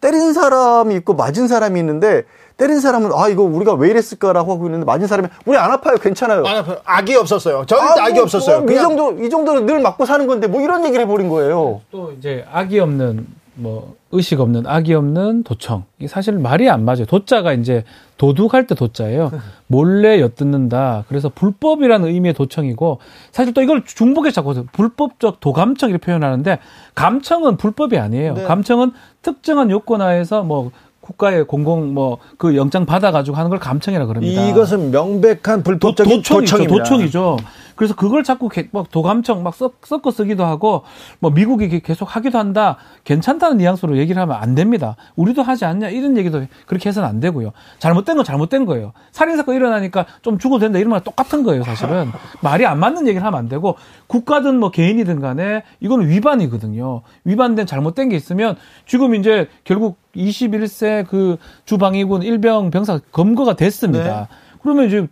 때린 사람이 있고 맞은 사람이 있는데 때린 사람은 아 이거 우리가 왜 이랬을까라고 하고 있는데 맞은 사람이 우리 안 아파요 괜찮아요. 안 아파요. 악이 없었어요. 저는 아, 악이 뭐, 없었어요. 뭐, 이 그냥 정도 이 정도는 늘 맞고 사는 건데 뭐 이런 얘기를 해버린 거예요. 또 이제 악이 없는 뭐 의식 없는 악이 없는 도청. 이게 사실 말이 안 맞아요. 도자가 이제 도둑할 때 도자예요. 몰래 엿듣는다. 그래서 불법이라는 의미의 도청이고 사실 또 이걸 중복해서 자꾸 불법적 도감청 이렇게 표현하는데 감청은 불법이 아니에요. 네. 감청은 특정한 요건 하에서 뭐 국가의 공공 뭐 그 영장 받아가지고 하는 걸 감청이라 그럽니다. 이것은 명백한 도, 불법적인 도청이죠. 도청입니다. 도청이죠. 그래서 그걸 자꾸 개- 막 도감청 막 섞, 섞어 쓰기도 하고 뭐 미국이 게- 계속 하기도 한다. 괜찮다는 뉘앙스로 얘기를 하면 안 됩니다. 우리도 하지 않냐 이런 얘기도 그렇게 해서는 안 되고요. 잘못된 건 잘못된 거예요. 살인 사건 일어나니까 좀 죽어도 된다 이런 말 똑같은 거예요. 사실은 말이 안 맞는 얘기를 하면 안 되고 국가든 뭐 개인이든 간에 이거는 위반이거든요. 위반된 잘못된 게 있으면 지금 이제 결국 21세 그 주방위군 일병 병사 검거가 됐습니다. 그러면 이제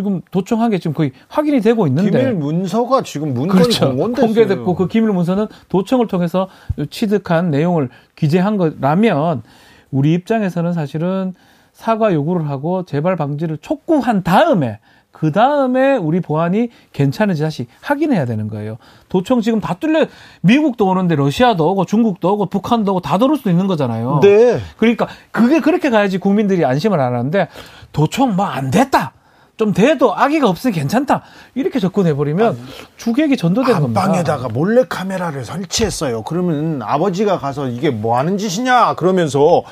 지금 도청한 게 지금 거의 확인이 되고 있는데 기밀 문서가 지금 문건이 그렇죠. 공개됐고 그 기밀 문서는 도청을 통해서 취득한 내용을 기재한 거라면 우리 입장에서는 사실은 사과 요구를 하고 재발 방지를 촉구한 다음에 그 다음에 우리 보안이 괜찮은지 다시 확인해야 되는 거예요. 도청 지금 다 뚫려 미국도 오는데 러시아도 오고 중국도 오고 북한도 오고 다 들어올 수도 있는 거잖아요. 네. 그러니까 그게 그렇게 가야지 국민들이 안심을 안 하는데 도청 뭐 안 됐다. 좀 돼도 아기가 없으니 괜찮다. 이렇게 접근해 버리면 주객이 전도된 겁니다. 안방에다가 몰래 카메라를 설치했어요. 그러면 아버지가 가서 이게 뭐 하는 짓이냐 그러면서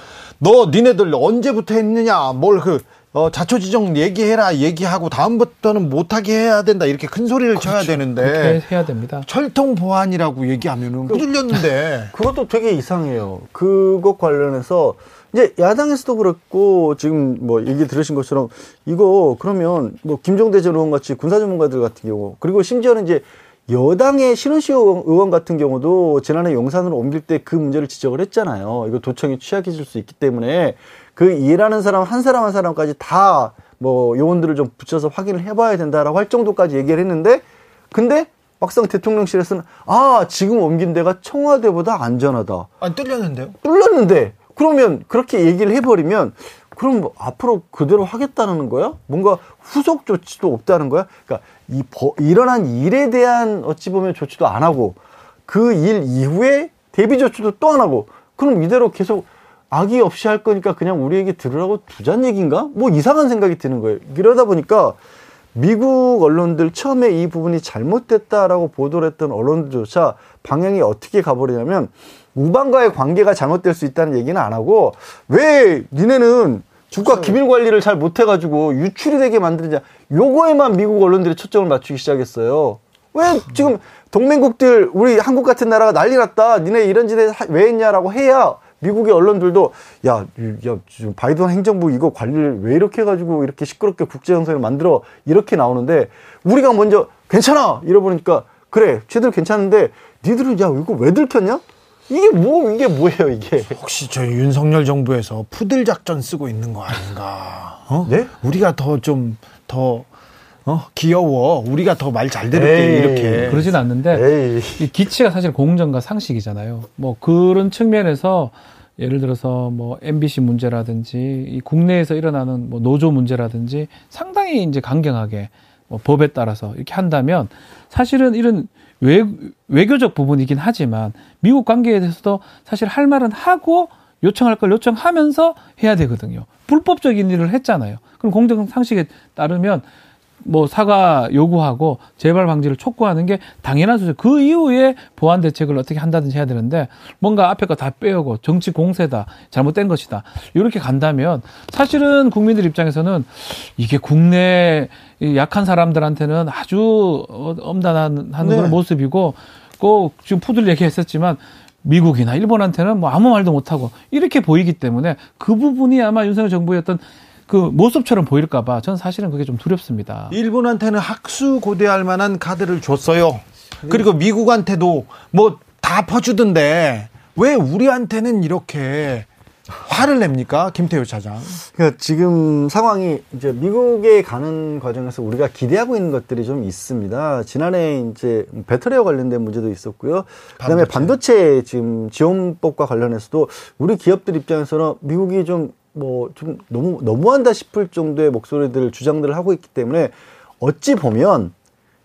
너 니네들 언제부터 했느냐 뭘그 어, 자초지종 얘기해라 얘기하고 다음부터는 못하게 해야 된다 이렇게 큰 소리를 쳐야 그렇게 되는데 해야 됩니다. 철통 보안이라고 얘기하면은 후들렸는데 그것도 되게 이상해요. 그것 관련해서 이제 야당에서도 그렇고 지금 뭐 얘기 들으신 것처럼 이거 그러면 뭐 김종대 전 의원 같이 군사 전문가들 같은 경우 그리고 심지어는 이제 여당의 신원식 의원 같은 경우도 지난해 용산으로 옮길 때 그 문제를 지적을 했잖아요. 이거 도청이 취약해질 수 있기 때문에 그 일하는 사람 한 사람 한 사람까지 다 뭐 요원들을 좀 붙여서 확인을 해봐야 된다라고 할 정도까지 얘기를 했는데 근데 막상 대통령실에서는 아 지금 옮긴 데가 청와대보다 안전하다. 안 뚫렸는데요? 뚫렸는데 그러면 그렇게 얘기를 해버리면 그럼 뭐 앞으로 그대로 하겠다는 거야? 뭔가 후속 조치도 없다는 거야? 그러니까 이 버- 일어난 일에 대한 어찌 보면 조치도 안 하고 그 일 이후에 대비 조치도 또 안 하고 그럼 이대로 계속 악의 없이 할 거니까 그냥 우리에게 들으라고 두잔 얘기인가? 뭐 이상한 생각이 드는 거예요. 이러다 보니까 미국 언론들 처음에 이 부분이 잘못됐다라고 보도를 했던 언론들조차 방향이 어떻게 가버리냐면 우방과의 관계가 잘못될 수 있다는 얘기는 안 하고 왜 니네는 국가 기밀 관리를 잘 못해가지고 유출이 되게 만드느냐 요거에만 미국 언론들이 초점을 맞추기 시작했어요. 왜 지금 동맹국들 우리 한국 같은 나라가 난리 났다 니네 이런 짓에 하- 왜 했냐라고 해야 미국의 언론들도 야, 이- 야 지금 바이든 행정부 이거 관리를 왜 이렇게 해가지고 이렇게 시끄럽게 국제 정상을 만들어 이렇게 나오는데 우리가 먼저 괜찮아 이러보니까 그래 쟤들 괜찮은데 니들은 야 이거 왜 들켰냐? 이게 뭐 이게 뭐예요 이게? 혹시 저 윤석열 정부에서 푸들 작전 쓰고 있는 거 아닌가? 어? 네? 우리가 더 좀더 어? 귀여워. 우리가 더 말 잘 들을게 에이, 이렇게. 그러진 않는데 에이. 이 기치가 사실 공정과 상식이잖아요. 뭐 그런 측면에서 예를 들어서 뭐 MBC 문제라든지 이 국내에서 일어나는 뭐 노조 문제라든지 상당히 이제 강경하게 뭐 법에 따라서 이렇게 한다면 사실은 이런 외, 외교적 부분이긴 하지만 미국 관계에 대해서도 사실 할 말은 하고 요청할 걸 요청하면서 해야 되거든요. 불법적인 일을 했잖아요. 그럼 공정 상식에 따르면 뭐 사과 요구하고 재발 방지를 촉구하는 게 당연한 수죠. 그 이후에 보안 대책을 어떻게 한다든지 해야 되는데 뭔가 앞에 거 다 빼오고 정치 공세다 잘못된 것이다 이렇게 간다면 사실은 국민들 입장에서는 이게 국내 이 약한 사람들한테는 아주 어, 엄단한 하는 네. 그런 모습이고 꼭 지금 푸들 얘기했었지만 미국이나 일본한테는 뭐 아무 말도 못하고 이렇게 보이기 때문에 그 부분이 아마 윤석열 정부의 어떤 그 모습처럼 보일까봐 저는 사실은 그게 좀 두렵습니다. 일본한테는 학수고대할 만한 카드를 줬어요. 그리고 미국한테도 뭐 다 퍼주던데 왜 우리한테는 이렇게 화를 냅니까? 김태우 차장. 그러니까 지금 상황이 이제 미국에 가는 과정에서 우리가 기대하고 있는 것들이 좀 있습니다. 지난해 이제 배터리와 관련된 문제도 있었고요. 그다음에 반도체, 지금 지원법과 관련해서도 우리 기업들 입장에서는 미국이 좀 뭐 좀 너무 너무한다 싶을 정도의 목소리들 주장들을 하고 있기 때문에 어찌 보면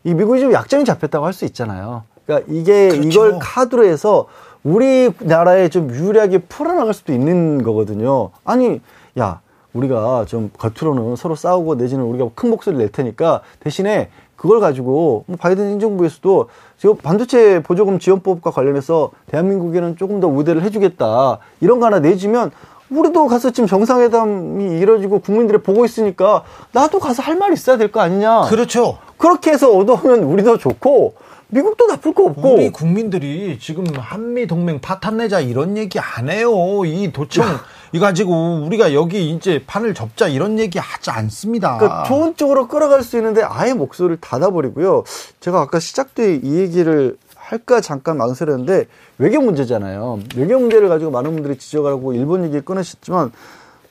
이 미국이 좀 약점이 잡혔다고 할 수 있잖아요. 그러니까 이게 그렇죠. 이걸 카드로 해서 우리나라에 좀 유리하게 풀어나갈 수도 있는 거거든요. 아니, 야, 우리가 좀 겉으로는 서로 싸우고 내지는 우리가 큰 목소리를 낼 테니까 대신에 그걸 가지고 뭐 바이든 행정부에서도 지금 반도체 보조금 지원법과 관련해서 대한민국에는 조금 더 우대를 해주겠다 이런 거 하나 내주면 우리도 가서 지금 정상회담이 이뤄지고 국민들이 보고 있으니까 나도 가서 할 말 있어야 될 거 아니냐. 그렇죠. 그렇게 해서 얻어오면 우리도 좋고 미국도 나쁠 거 없고 우리 국민들이 지금 한미 동맹 파탄 내자 이런 얘기 안 해요. 이 도청 이거 가지고 우리가 여기 이제 판을 접자 이런 얘기 하지 않습니다. 그러니까 좋은 쪽으로 끌어갈 수 있는데 아예 목소리를 닫아버리고요. 제가 아까 시작 때 이 얘기를 할까 잠깐 망설였는데 외교 문제잖아요. 외교 문제를 가지고 많은 분들이 지적하고 일본 얘기 꺼내셨지만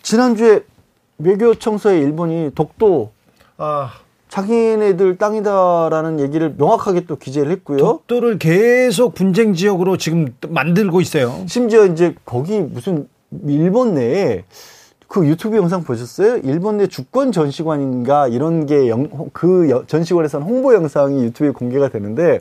지난주에 외교청서에 일본이 독도 아, 자기네들 땅이다라는 얘기를 명확하게 또 기재를 했고요. 독도를 계속 분쟁 지역으로 지금 만들고 있어요. 심지어 이제 거기 무슨 일본 내에 그 유튜브 영상 보셨어요? 일본 내 주권 전시관인가 이런 게 그 전시관에서는 홍보 영상이 유튜브에 공개가 되는데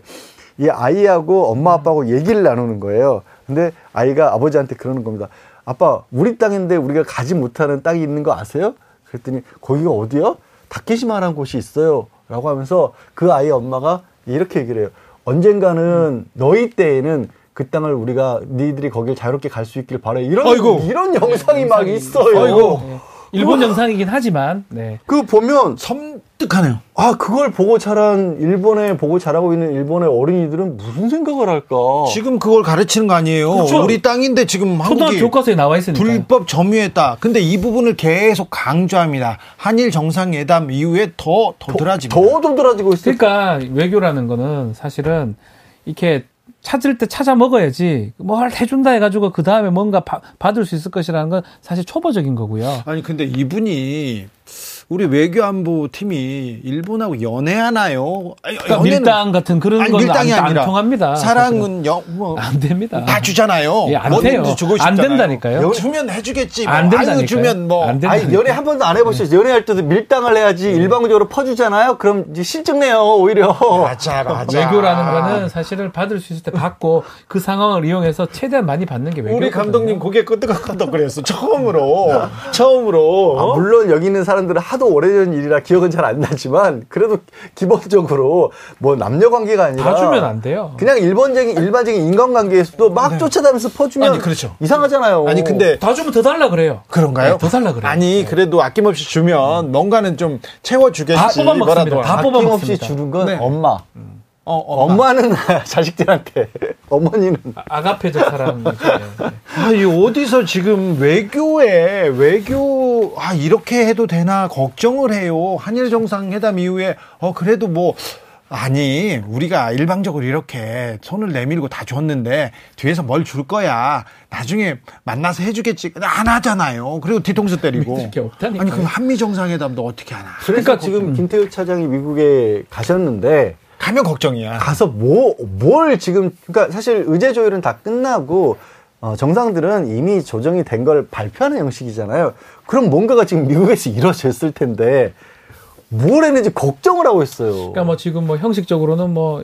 이 아이하고 엄마 아빠하고 얘기를 나누는 거예요. 근데 아이가 아버지한테 그러는 겁니다. 아빠, 우리 땅인데 우리가 가지 못하는 땅이 있는 거 아세요? 그랬더니 거기가 어디요? 다케시마라는 곳이 있어요. 라고 하면서 그 아이 엄마가 이렇게 얘기를 해요. 언젠가는 너희 때에는 그 땅을 우리가 니들이 거길 자유롭게 갈 수 있길 바래. 이런 아이고. 이런 영상이 막 있어요. 아이고. 네. 일본 영상이긴 하지만 네. 그 보면 섬뜩하네요. 아 그걸 보고 자란 일본에 보고 자라고 있는 일본의 어린이들은 무슨 생각을 할까? 지금 그걸 가르치는 거 아니에요. 그렇죠. 우리 땅인데 지금 초등학교 한국이 교과서에 나와 있으니까. 불법 점유했다. 근데 이 부분을 계속 강조합니다. 한일 정상회담 이후에 더 도드라집니다. 더 도드라지고 있어요. 그러니까 외교라는 거는 사실은 이렇게 찾을 때 찾아 먹어야지 뭘 해준다 해가지고 그 다음에 뭔가 바- 받을 수 있을 것이라는 건 사실 초보적인 거고요. 아니 근데 이분이 우리 외교안보 팀이 일본하고 연애하나요? 그러니까 연애는- 밀당 같은 그런 아니, 건 밀당이 안, 안 아니라 통합니다. 사랑은 영, 뭐, 안 됩니다. 다 주잖아요. 예, 안 뭐든지 돼요. 주고 안 싶잖아요. 된다니까요. 연- 주면 해주겠지. 뭐. 안 된다니까요. 아유, 주면 뭐. 안 된다. 아니 연애 한 번도 안 해보셨어요? 연애할 때도 밀당을 해야지 일방적으로 퍼주잖아요. 그럼 이제 실증내요 오히려. 맞아, 맞아. 외교라는 거는 사실을 받을 수 있을 때 받고 그 상황을 이용해서 최대한 많이 받는 게 외교거든요. 우리 감독님 고개 끄덕끄덕거렸어. 처음으로. 처음으로. 아, 물론 여기 있는 사람들은 하도 오래전 일이라 기억은 잘 안 나지만 그래도 기본적으로 뭐 남녀 관계가 아니라 다 주면 안 돼요. 그냥 일본적인 일반적인 인간 관계에서도 막 쫓아다니면서 퍼주면 아니, 그렇죠. 이상하잖아요. 아니, 근데 다 주면 더 달라 그래요. 그런가요? 네, 더 달라 그래요. 아니, 그래도 아낌없이 주면 뭔가는 좀 채워 주겠지. 다 뽑아 먹습니다. 다 뽑아 아낌없이 먹습니다. 주는 건 네. 엄마. 어, 엄마. 엄마 는 자식들한테 어머니는 아- 아가페적 사람이죠. 네. 아, 이 어디서 지금 외교에 외교 아 이렇게 해도 되나 걱정을 해요. 한일 정상회담 이후에 어 그래도 뭐 아니 우리가 일방적으로 이렇게 손을 내밀고 다 줬는데 뒤에서 뭘 줄 거야. 나중에 만나서 해주겠지. 안 하잖아요. 그리고 뒤통수 때리고. 아니 그럼 한미 정상회담도 어떻게 하나? 그러니까 지금 김태우 차장이 미국에 가셨는데 가면 걱정이야. 가서 뭐 뭘 지금 그러니까 사실 의제 조율은 다 끝나고 어, 정상들은 이미 조정이 된 걸 발표하는 형식이잖아요. 그럼 뭔가가 지금 미국에서 이루어졌을 텐데 뭘 했는지 걱정을 하고 있어요. 그러니까 뭐 지금 뭐 형식적으로는 뭐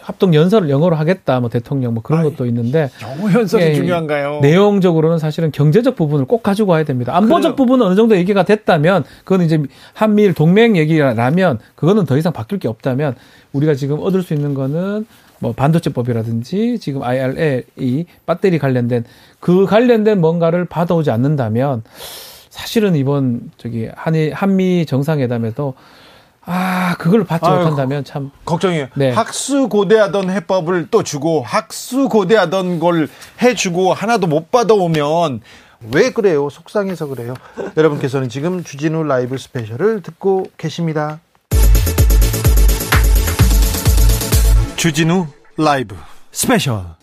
합동 연설을 영어로 하겠다 뭐 대통령 뭐 그런 것도 있는데 영어 연설이 예, 중요한가요? 내용적으로는 사실은 경제적 부분을 꼭 가지고 와야 됩니다. 안보적 부분은 어느 정도 얘기가 됐다면 그건 이제 한미일 동맹 얘기라면 그거는 더 이상 바뀔 게 없다면 우리가 지금 얻을 수 있는 거는 뭐 반도체법이라든지 지금 IRA 배터리 관련된 그 관련된 뭔가를 받아오지 않는다면 사실은 이번 저기 한일 한미 정상회담에도 아 그걸 받지 아유, 못한다면 참 걱정이에요. 네. 학수 고대하던 해법을 또 주고 학수 고대하던 걸 해주고 하나도 못 받아오면 왜 그래요? 속상해서 그래요. 여러분께서는 지금 주진우 라이브 스페셜을 듣고 계십니다. 주진우 라이브 스페셜.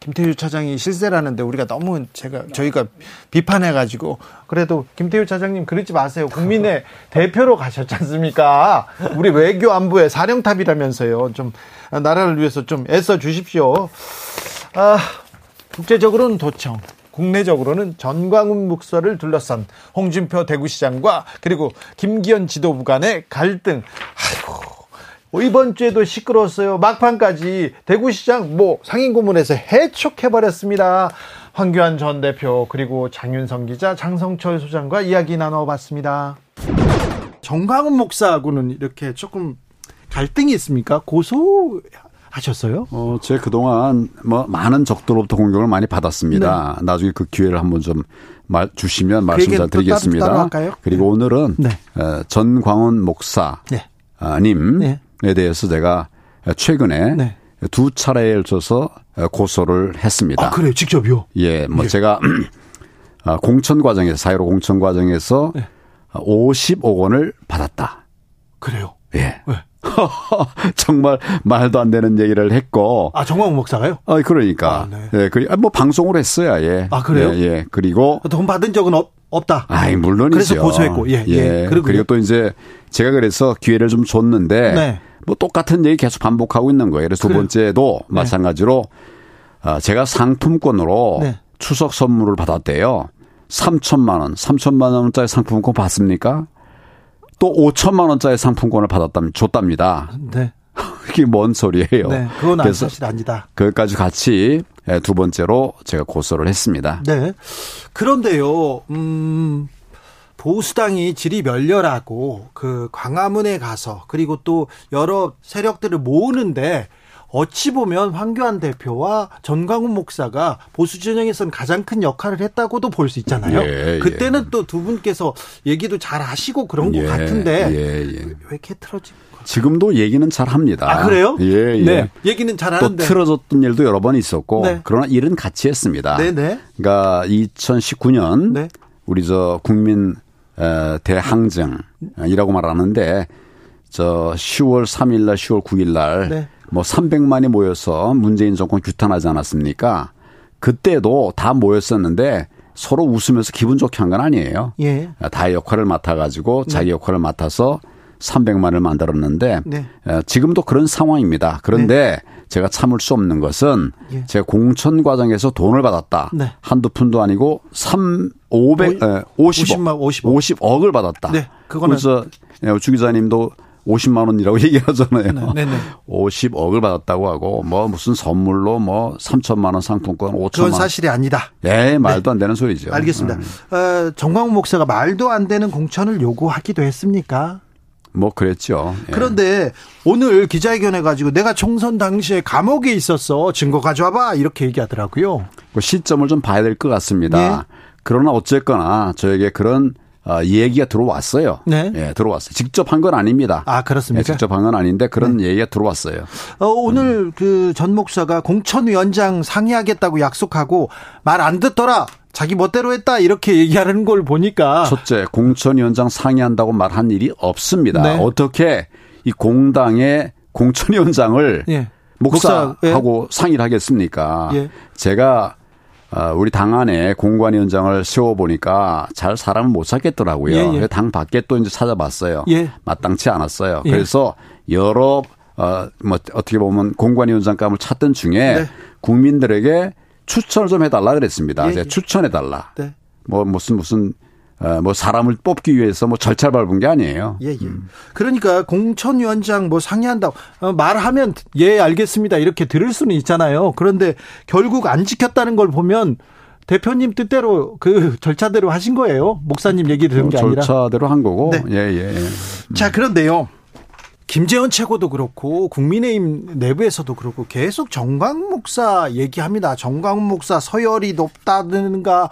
김태효 차장이 실세라는데 우리가 너무 제가 저희가 비판해 가지고 그래도 김태효 차장님 그러지 마세요. 국민의 대표로 가셨지 않습니까? 우리 외교 안보의 사령탑이라면서요. 좀 나라를 위해서 좀 애써 주십시오. 아, 국제적으로는 도청. 국내적으로는 전광훈 목사를 둘러싼 홍준표 대구시장과 그리고 김기현 지도부 간의 갈등. 아 이고, 이번 주에도 시끄러웠어요. 막판까지 대구시장 뭐 상인고문에서 해촉해버렸습니다. 황교안 전 대표 그리고 장윤성 기자 장성철 소장과 이야기 나눠봤습니다. 정광훈 목사하고는 이렇게 조금 갈등이 있습니까? 고소 하셨어요? 어, 제 그동안 뭐 많은 적들로부터 공격을 많이 받았습니다. 나중에 그 기회를 한번 좀 말, 주시면 말씀 잘또 따로- 드리겠습니다. 따로 할까요? 그리고 오늘은 네. 어, 전광훈 목사님 에 네. 대해서 제가 최근에 네. 두 차례에 걸쳐서 고소를 했습니다. 아, 그래요? 직접요? 예, 뭐 제가 아, 공천 과정에서 사회로 공천 과정에서 네. 50억 원을 받았다. 그래요. 예. 네. 정말 말도 안 되는 얘기를 했고. 아, 정광훈 목사가요? 아, 그러니까. 아, 네. 예, 그리, 아, 뭐 방송을 했어야, 예. 아, 그래요? 예, 예. 그리고. 돈 받은 적은 없, 없다. 아이, 물론이죠. 그래서 고소했고, 예, 예. 그리고요? 그리고 또 이제 제가 그래서 기회를 좀 줬는데. 네. 뭐 똑같은 얘기 계속 반복하고 있는 거예요. 그래서 두 그래요? 번째도 마찬가지로 아, 제가 상품권으로 네. 추석 선물을 받았대요. 3천만 원, 3천만 원짜리 상품권 받습니까? 또 5천만 원짜리 상품권을 받았다, 줬답니다. 네. 이게 뭔 소리예요? 네. 그건 아- 그래서 사실 아니다. 그것까지 같이 예, 두 번째로 제가 고소를 했습니다. 네. 그런데요, 음, 보수당이 질이 멸렬하고 그 광화문에 가서 그리고 또 여러 세력들을 모으는데 어찌 보면 황교안 대표와 전광훈 목사가 보수 진영에서는 가장 큰 역할을 했다고도 볼 수 있잖아요. 예, 예. 그때는 또두 분께서 얘기도 잘 하시고 그런 것 예, 같은데 예, 예. 왜 이렇게 틀어진 거죠? 지금도 얘기는 잘 합니다. 아 그래요? 예, 예. 네. 얘기는 잘또 하는데. 틀어졌던 일도 여러 번 있었고 네. 그러나 일은 같이 했습니다. 네 네. 그러니까 2019년 네. 우리 저 국민 에, 대항쟁이라고 말하는데 저 10월 3일 날 10월 9일 날 네. 뭐 300만이 모여서 문재인 정권 규탄하지 않았습니까? 그때도 다 모였었는데 서로 웃으면서 기분 좋게 한 건 아니에요. 예. 다 역할을 맡아가지고 자기 역할을 맡아서 300만을 만들었는데 네. 어, 지금도 그런 상황입니다. 그런데 제가 참을 수 없는 것은 예. 제가 공천 과정에서 돈을 받았다. 네. 한두 푼도 아니고 3 500 에, 50억 50억. 50억. 을 받았다. 네, 그거는- 그래서 예, 주 기자님도 50만 원이라고 얘기하잖아요. 네, 네. 50억을 받았다고 하고 뭐 무슨 선물로 뭐 3천만 원 상품권 5천만 그건 원. 사실이 아니다. 예, 말도 안 되는 소리죠. 알겠습니다. 음. 어, 정광훈 목사가 말도 안 되는 공천을 요구하기도 했습니까? 뭐 그랬죠. 예. 그런데 오늘 기자회견해 가지고 내가 총선 당시에 감옥에 있었어. 증거 가져와봐. 이렇게 얘기하더라고요. 그 시점을 좀 봐야 될 것 같습니다. 네. 그러나 어쨌거나 저에게 그런 어, 얘기가 들어왔어요. 네. 예, 들어왔어요. 직접 한 건 아닙니다. 아, 그렇습니까? 네. 예, 직접 한 건 아닌데 그런 얘기가 들어왔어요. 어, 오늘 그전 목사가 공천위원장 상의하겠다고 약속하고 말 안 듣더라. 자기 멋대로 했다. 이렇게 얘기하는 걸 보니까 첫째, 공천위원장 상의한다고 말한 일이 없습니다. 네. 어떻게 이 공당의 공천위원장을 예. 목사하고 상의를 하겠습니까? 예. 제가 어, 우리 당 안에 공관위원장을 세워보니까 잘 사람을 못 찾겠더라고요. 예, 예. 당 밖에 또 이제 찾아봤어요. 예. 마땅치 않았어요. 예. 그래서 여러 어, 뭐 어떻게 보면 공관위원장감을 찾던 중에 네. 국민들에게 추천을 좀 해달라 그랬습니다. 예, 예. 추천해달라. 네. 뭐 무슨 무슨 어, 뭐 사람을 뽑기 위해서 뭐 절차를 밟은 게 아니에요. 예, 예. 그러니까 공천위원장 뭐 상의한다고 어, 말하면 예 알겠습니다 이렇게 들을 수는 있잖아요. 그런데 결국 안 지켰다는 걸 보면 대표님 뜻대로 그 절차대로 하신 거예요. 목사님 얘기 들은 게 아니라. 절차대로 한 거고. 네. 예, 예. 예. 자 그런데요. 김재원 최고도 그렇고 국민의힘 내부에서도 그렇고 계속 정광훈 목사 얘기합니다. 정광훈 목사 서열이 높다든가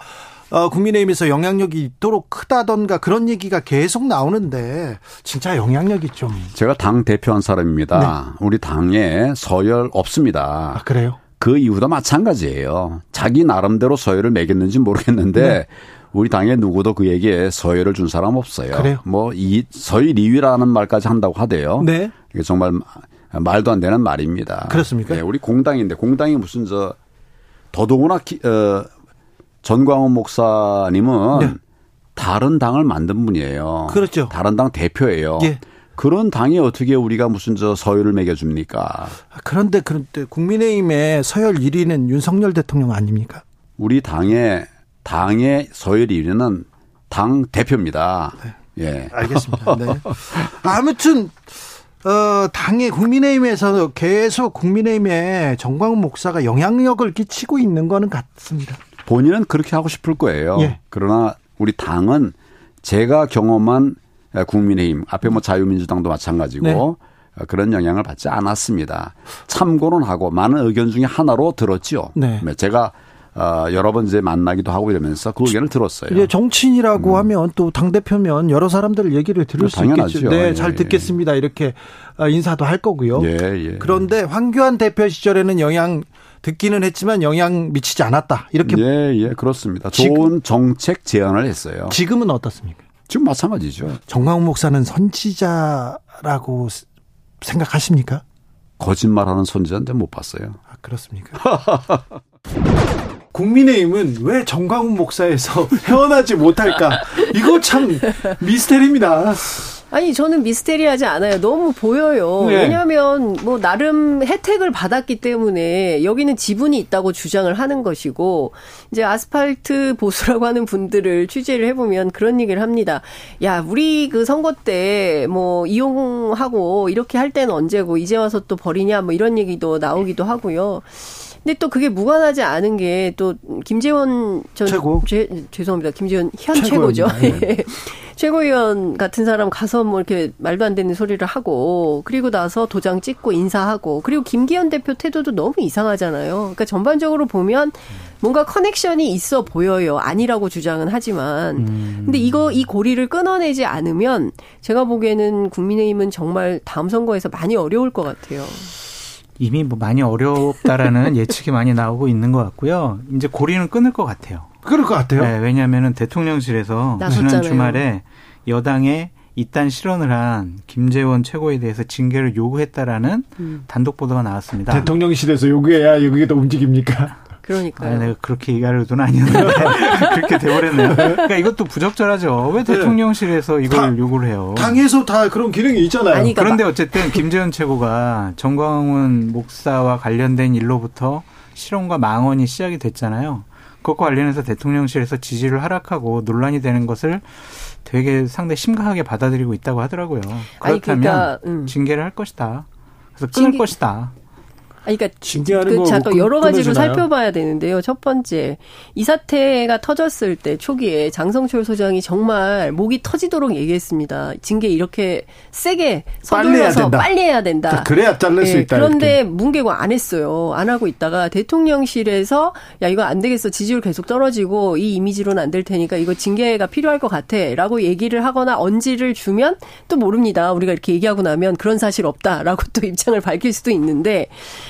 어, 국민의힘에서 영향력이 있도록 크다던가 그런 얘기가 계속 나오는데 진짜 영향력이 좀 제가 당 대표한 사람입니다. 우리 당에 서열 없습니다. 아, 그래요? 그 이유도 마찬가지예요. 자기 나름대로 서열을 매겼는지 모르겠는데 네. 우리 당에 누구도 그에게 서열을 준 사람 없어요. 그래요? 뭐 이 서열 2위라는 말까지 한다고 하대요. 네. 이게 정말 말도 안 되는 말입니다. 그렇습니까? 예, 우리 공당인데 공당이 무슨 저 더더구나 기, 어, 전광훈 목사님은 네. 다른 당을 만든 분이에요. 그렇죠. 다른 당 대표예요. 예. 그런 당이 어떻게 우리가 무슨 저 서열을 매겨줍니까? 그런데 그런데 국민의힘의 서열 1위는 윤석열 대통령 아닙니까? 우리 당의 당의 서열 1위는 당 대표입니다. 네. 예. 알겠습니다. 네. 아무튼 어, 당의 국민의힘에서 계속 국민의힘에 정광훈 목사가 영향력을 끼치고 있는 거는 같습니다. 본인은 그렇게 하고 싶을 거예요. 예. 그러나 우리 당은 제가 경험한 국민의힘 앞에 뭐 자유민주당도 마찬가지고 네. 그런 영향을 받지 않았습니다. 참고는 하고 많은 의견 중에 하나로 들었지요. 네. 제가 어, 여러 번 이제 만나기도 하고 이러면서 그 의견을 들었어요. 이제 정치인이라고 하면 또 당 대표면 여러 사람들 얘기를 들을 수 당연하죠. 있겠죠. 네, 예, 잘 예. 듣겠습니다. 이렇게 어, 인사도 할 거고요. 예, 예. 그런데 황교안 대표 시절에는 영향 듣기는 했지만 영향 미치지 않았다. 이렇게 예, 예, 그렇습니다. 지금- 좋은 정책 제안을 했어요. 지금은 어떻습니까? 지금 마찬가지죠. 정광훈 목사는 선지자라고 스- 생각하십니까? 거짓말하는 손자는 못 봤어요. 아, 그렇습니까? 국민의힘은 왜 정광훈 목사에서 헤어나지 못할까? 이거 참 미스테리입니다. 아니 저는 미스테리하지 않아요. 너무 보여요. 네. 왜냐하면 뭐 나름 혜택을 받았기 때문에 여기는 지분이 있다고 주장을 하는 것이고 이제 아스팔트 보수라고 하는 분들을 취재를 해보면 그런 얘기를 합니다. 야 우리 그 선거 때 뭐 이용하고 이렇게 할 때는 언제고 이제 와서 또 버리냐 뭐 이런 얘기도 나오기도 하고요. 근데 또 그게 무관하지 않은 게 또 김재원 전 최고. 죄, 죄송합니다. 김재원 현. 최고죠. 예. 최고위원 같은 사람 가서 뭐 이렇게 말도 안 되는 소리를 하고 그리고 나서 도장 찍고 인사하고 그리고 김기현 대표 태도도 너무 이상하잖아요. 그러니까 전반적으로 보면 뭔가 커넥션이 있어 보여요. 아니라고 주장은 하지만. 근데 이거 이 고리를 끊어내지 않으면 제가 보기에는 국민의힘은 정말 다음 선거에서 많이 어려울 것 같아요. 이미 뭐 많이 어렵다라는 예측이 많이 나오고 있는 것 같고요. 이제 고리는 끊을 것 같아요. 그럴 것 같아요. 네, 왜냐하면은 대통령실에서 나섰잖아요. 지난 주말에 여당에 이딴 실언을 한 김재원 최고에 대해서 징계를 요구했다라는 음. 단독 보도가 나왔습니다. 대통령실에서 요구해야 여기가 움직입니까? 그러니까요. 아, 내가 그렇게 얘기할 의도는 아니었는데 그렇게 돼버렸네요. 그러니까 이것도 부적절하죠. 왜 대통령실에서 이걸 다- 요구를 해요? 당에서 다 그런 기능이 있잖아요. 아니, 그러니까 그런데 어쨌든 김재원 최고가 정광훈 목사와 관련된 일로부터 실언과 망언이 시작이 됐잖아요. 그것과 관련해서 대통령실에서 지지를 하락하고 논란이 되는 것을 되게 상당히 심각하게 받아들이고 있다고 하더라고요. 아니, 그렇다면 그러니까, 음. 징계를 할 것이다. 그래서 끊을 징계- 것이다. 아니, 그러니까 징계하는 그거 잠깐 끊- 여러 가지로 끊어지나요? 살펴봐야 되는데요. 첫 번째, 이 사태가 터졌을 때 초기에 장성철 소장이 정말 목이 터지도록 얘기했습니다. 징계 이렇게 세게 빨리 해야 서둘러서 된다. 빨리 해야 된다. 그래야 자를 수 예, 있다. 그런데 문개고 안 했어요. 안 하고 있다가 대통령실에서 야 이거 안 되겠어 지지율 계속 떨어지고 이 이미지로는 안 될 테니까 이거 징계가 필요할 것 같아라고 얘기를 하거나 언지를 주면 또 모릅니다. 우리가 이렇게 얘기하고 나면 그런 사실 없다라고 또 입장을 밝힐 수도 있는데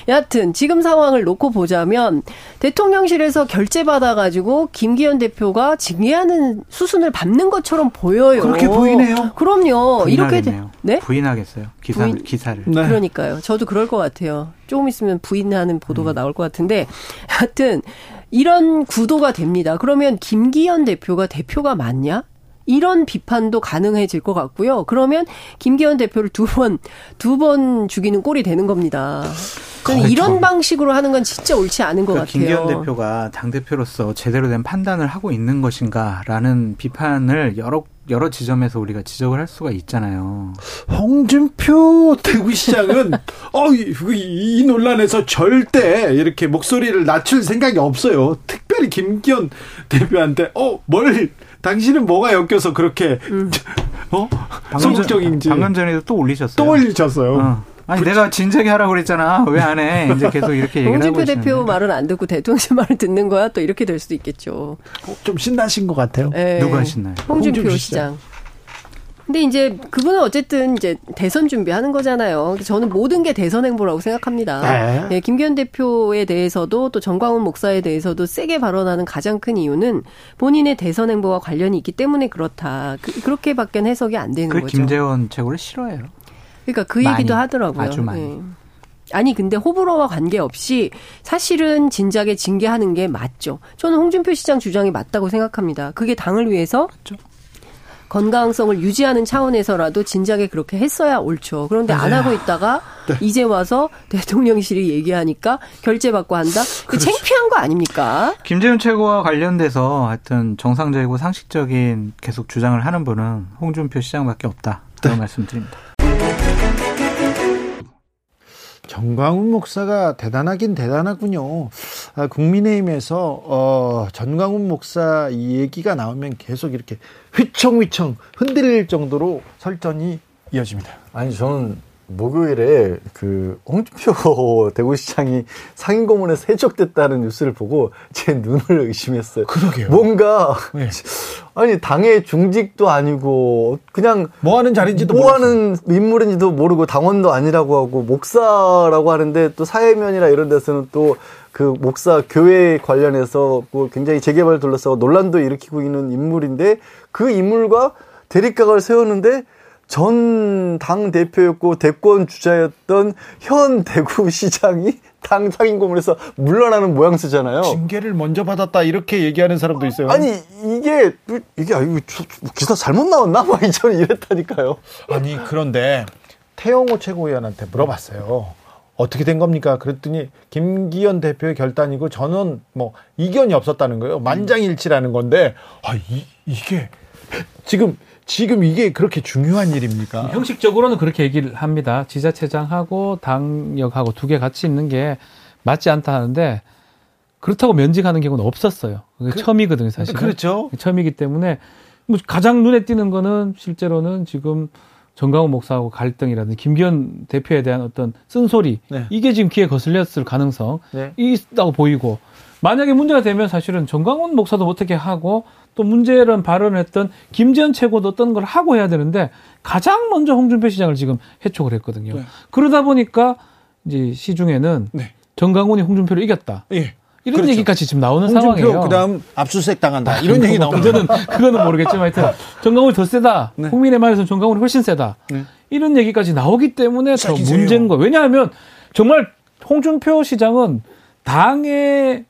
여하튼 지금 상황을 놓고 보자면 대통령실에서 결재 받아가지고 김기현 대표가 징계하는 수순을 밟는 것처럼 보여요. 그렇게 보이네요. 그럼요. 이렇게 돼- 부인하겠네요. 네? 부인하겠어요. 기사 부인- 기사를. 네. 그러니까요. 저도 그럴 것 같아요. 조금 있으면 부인하는 보도가 나올 것 같은데, 하여튼, 이런 구도가 됩니다. 그러면 김기현 대표가 대표가 맞냐? 이런 비판도 가능해질 것 같고요. 그러면 김기현 대표를 두 번, 두 번 죽이는 꼴이 되는 겁니다. 저는 이런 방식으로 하는 건 진짜 옳지 않은 것 그러니까 같아요. 김기현 대표가 당 대표로서 제대로 된 판단을 하고 있는 것인가라는 비판을 여러 여러 지점에서 우리가 지적을 할 수가 있잖아요. 홍준표 대구시장은 어, 이, 이 논란에서 절대 이렇게 목소리를 낮출 생각이 없어요. 특별히 김기현 대표한테 어, 뭘 당신은 뭐가 엮여서 그렇게 어? 소극적인지 방금 전에도 또 올리셨어요. 또 올리셨어요. 어. 아니 내가 진작에 하라고 그랬잖아. 왜 안 해? 이제 계속 이렇게 얘기를 하고 홍준표 계시는데. 대표 말은 안 듣고 대통령 말을 듣는 거야? 또 이렇게 될 수도 있겠죠. 어, 좀 신나신 것 같아요. 예. 누가 하시나요? 홍준표, 홍준표 시장. 근데 이제 그분은 어쨌든 이제 대선 준비하는 거잖아요. 저는 모든 게 대선 행보라고 생각합니다. 네. 예, 김기현 대표에 대해서도 또 정광훈 목사에 대해서도 세게 발언하는 가장 큰 이유는 본인의 대선 행보와 관련이 있기 때문에 그렇다. 그, 그렇게밖에 해석이 안 되는 그 거죠. 김재원 최고를 싫어해요. 그러니까 그 많이, 얘기도 하더라고요. 아주 많이. 예. 아니 근데 호불호와 관계없이 사실은 진작에 징계하는 게 맞죠. 저는 홍준표 시장 주장이 맞다고 생각합니다. 그게 당을 위해서 건강성을 유지하는 차원에서라도 진작에 그렇게 했어야 옳죠. 그런데 안 하고 있다가 이제 와서 대통령실이 얘기하니까 결재받고 한다? 그 창피한 거 아닙니까? 김재원 최고와 관련돼서 하여튼 정상적이고 상식적인 계속 주장을 하는 분은 홍준표 시장밖에 없다. 그런 말씀드립니다. 정광훈 목사가 대단하긴 대단하군요. 아, 국민의힘에서 어, 전광훈 목사 이 얘기가 나오면 계속 이렇게 휘청휘청 흔들릴 정도로 설전이 이어집니다. 아니 저는 목요일에 그 홍준표 대구시장이 상임 고문에서 해적됐다는 뉴스를 보고 제 눈을 의심했어요. 그러게요. 뭔가 네. 아니 당의 중직도 아니고 그냥 뭐 하는 자리인지도 뭐. 하는 인물인지도 모르고 당원도 아니라고 하고 목사라고 하는데 또 사회면이나 이런 데서는 또 그 목사 교회 관련해서 뭐 굉장히 재개발 둘러싸고 논란도 일으키고 있는 인물인데 그 인물과 대립각을 세웠는데 전 당 대표였고 대권 주자였던 현 대구시장이 당 상임고문에서 물러나는 모양새잖아요. 징계를 먼저 받았다 이렇게 얘기하는 사람도 있어요. 아니 이게 이게 아이고 저- 저 기사 잘못 나왔나? 막 저는 이랬다니까요. 아니 그런데 태영호 최고위원한테 물어봤어요. 어떻게 된 겁니까? 그랬더니 김기현 대표의 결단이고 저는 뭐 이견이 없었다는 거예요. 만장일치라는 건데 아 이, 이게 지금 지금 이게 그렇게 중요한 일입니까? 형식적으로는 그렇게 얘기를 합니다. 지자체장하고 당역하고 두 개 같이 있는 게 맞지 않다 하는데 그렇다고 면직하는 경우는 없었어요. 그게 처음이거든요, 사실. 그렇죠. 처음이기 때문에 뭐 가장 눈에 띄는 거는 실제로는 지금 정강훈 목사하고 갈등이라든지 김기현 대표에 대한 어떤 쓴소리 네. 이게 지금 귀에 거슬렸을 가능성 네. 이 있다고 보이고 만약에 문제가 되면 사실은 정강훈 목사도 어떻게 하고 또 문제를 발언했던 김지현 최고도 어떤 걸 하고 해야 되는데 가장 먼저 홍준표 시장을 지금 해촉을 했거든요. 네. 그러다 보니까 이제 시중에는 네. 정강훈이 홍준표를 이겼다. 예. 이런 그렇죠. 얘기까지 지금 나오는 상황이에요. 홍준표 그다음 압수수색 당한다 이런 얘기 나옵니다. 그거는 그거는 모르겠지만 하여튼 정강훈이 더 세다. 네. 국민의 말에서 정강훈이 훨씬 세다. 네. 이런 얘기까지 나오기 때문에 더. 문제인 거예요. 왜냐하면 정말 홍준표 시장은 당의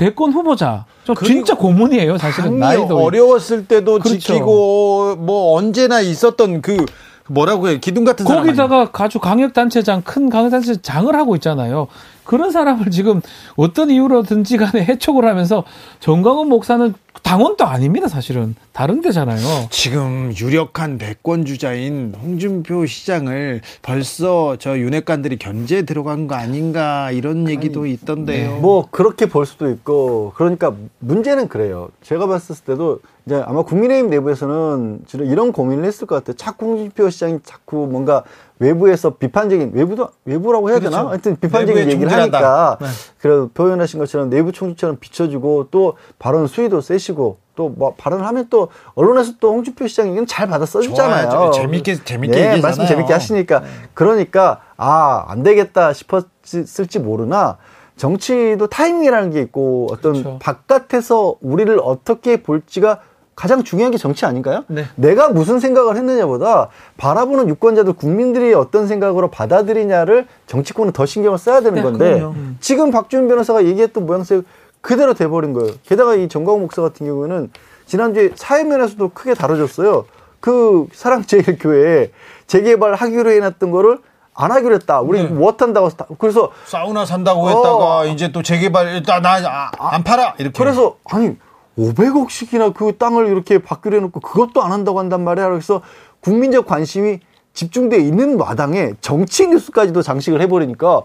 대권 후보자. 저 진짜 고문이에요. 사실은 나이도 어려웠을 때도 그렇죠. 지키고 뭐 언제나 있었던 그 뭐라고 해요 기둥 같은? 거기다가 가주 강력단체장, 큰 강력단체장을 하고 있잖아요. 그런 사람을 지금 어떤 이유로든지 간에 해촉을 하면서 정강훈 목사는 당원도 아닙니다, 사실은. 다른 데잖아요. 지금 유력한 대권 주자인 홍준표 시장을 벌써 저 윤핵관들이 견제 들어간 거 아닌가 이런 얘기도 있던데요. 뭐 그렇게 볼 수도 있고 그러니까 문제는 그래요. 제가 봤을 때도 이제 아마 국민의힘 내부에서는 주로 이런 고민을 했을 것 같아요. 자꾸 홍준표 시장이 자꾸 뭔가 외부에서 비판적인 외부도 외부라고 해야 되나? 그렇죠. 하여튼 비판적인 얘기를. 하니까 네. 그래서 표현하신 것처럼 내부 총수처럼 비춰지고 또 발언 수위도 세시고 또 뭐 발언을 하면 또 언론에서 또 홍준표 시장 얘기는 잘 받아 써주잖아요. 좋아요. 재밌게- 재밌게 네, 얘기하잖아요. 말씀 재밌게 하시니까 그러니까 아 안 되겠다 싶었을지 모르나 정치도 타이밍이라는 게 있고 어떤 그렇죠. 바깥에서 우리를 어떻게 볼지가 가장 중요한 게 정치 아닌가요? 네. 내가 무슨 생각을 했느냐보다 바라보는 유권자들 국민들이 어떤 생각으로 받아들이냐를 정치권은 더 신경을 써야 되는 네, 건데 그럼요. 지금 박주민 변호사가 얘기했던 모양새 그대로 돼버린 거예요. 게다가 이 정광훈 목사 같은 경우는 지난주에 사회면에서도 크게 다뤄졌어요. 그 사랑제일교회에 재개발 하기로 해놨던 거를 안 하기로 했다. 우리 네. 못 한다고. 다- 그래서 사우나 산다고 어. 했다가 이제 또 재개발 일단 나안 팔아 이렇게. 그래서 아니 500억씩이나 그 땅을 이렇게 받기로 해놓고 그것도 안 한다고 한단 말이야. 그래서 국민적 관심이 집중돼 있는 마당에 정치 뉴스까지도 장식을 해버리니까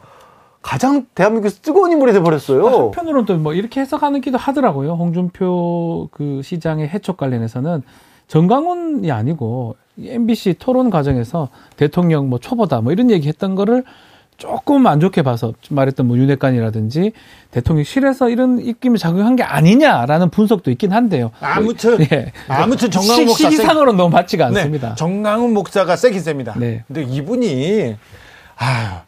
가장 대한민국에서 뜨거운 인물이 돼버렸어요. 한편으로는 또 뭐 이렇게 해석하기도 하더라고요. 홍준표 그 시장의 해촉 관련해서는 정강훈이 아니고 MBC 토론 과정에서 대통령 뭐 초보다 뭐 이런 얘기 했던 거를 조금 안 좋게 봐서 말했던 뭐 윤핵관이라든지 대통령실에서 이런 입김을 작용한 게 아니냐라는 분석도 있긴 한데요. 아무튼 예. 아무튼 정강훈 시- 목사 시기상으로는 너무 맞지가 않습니다. 네, 정강훈 목사가 세긴 셉니다. 네. 근데 이분이 아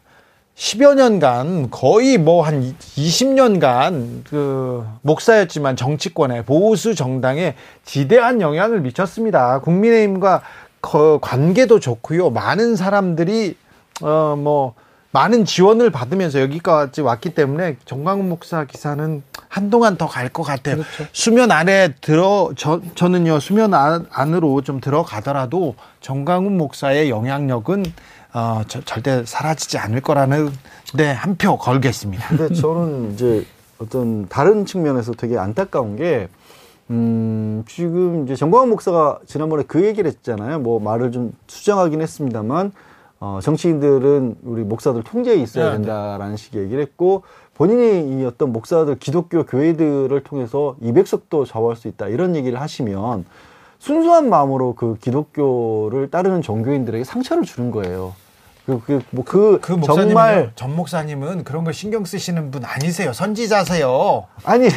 10여 년간 거의 뭐 한 20년간 그 목사였지만 정치권에 보수 정당에 지대한 영향을 미쳤습니다. 국민의힘과 거- 관계도 좋고요. 많은 사람들이 어뭐 많은 지원을 받으면서 여기까지 왔기 때문에 정광훈 목사 기사는 한동안 더 갈 것 같아요. 그렇죠. 수면 안에 들어 저, 저는요 수면 안, 안으로 좀 들어가더라도 정광훈 목사의 영향력은 어, 저- 절대 사라지지 않을 거라는 네 한 표 걸겠습니다. 근데 저는 이제 어떤 다른 측면에서 되게 안타까운 게, 음, 지금 이제 정광훈 목사가 지난번에 그 얘기를 했잖아요. 뭐 말을 좀 수정하긴 했습니다만, 어, 정치인들은 우리 목사들 통제에 있어야 네, 된다라는 식의 얘기를 했고 본인이 이 어떤 목사들 기독교 교회들을 통해서 200석도 좌우할 수 있다 이런 얘기를 하시면 순수한 마음으로 그 기독교를 따르는 종교인들에게 상처를 주는 거예요. 그, 그, 뭐, 그, 그 정말, 전 목사님은 그런 거 신경 쓰시는 분 아니세요. 선지자세요. 아니,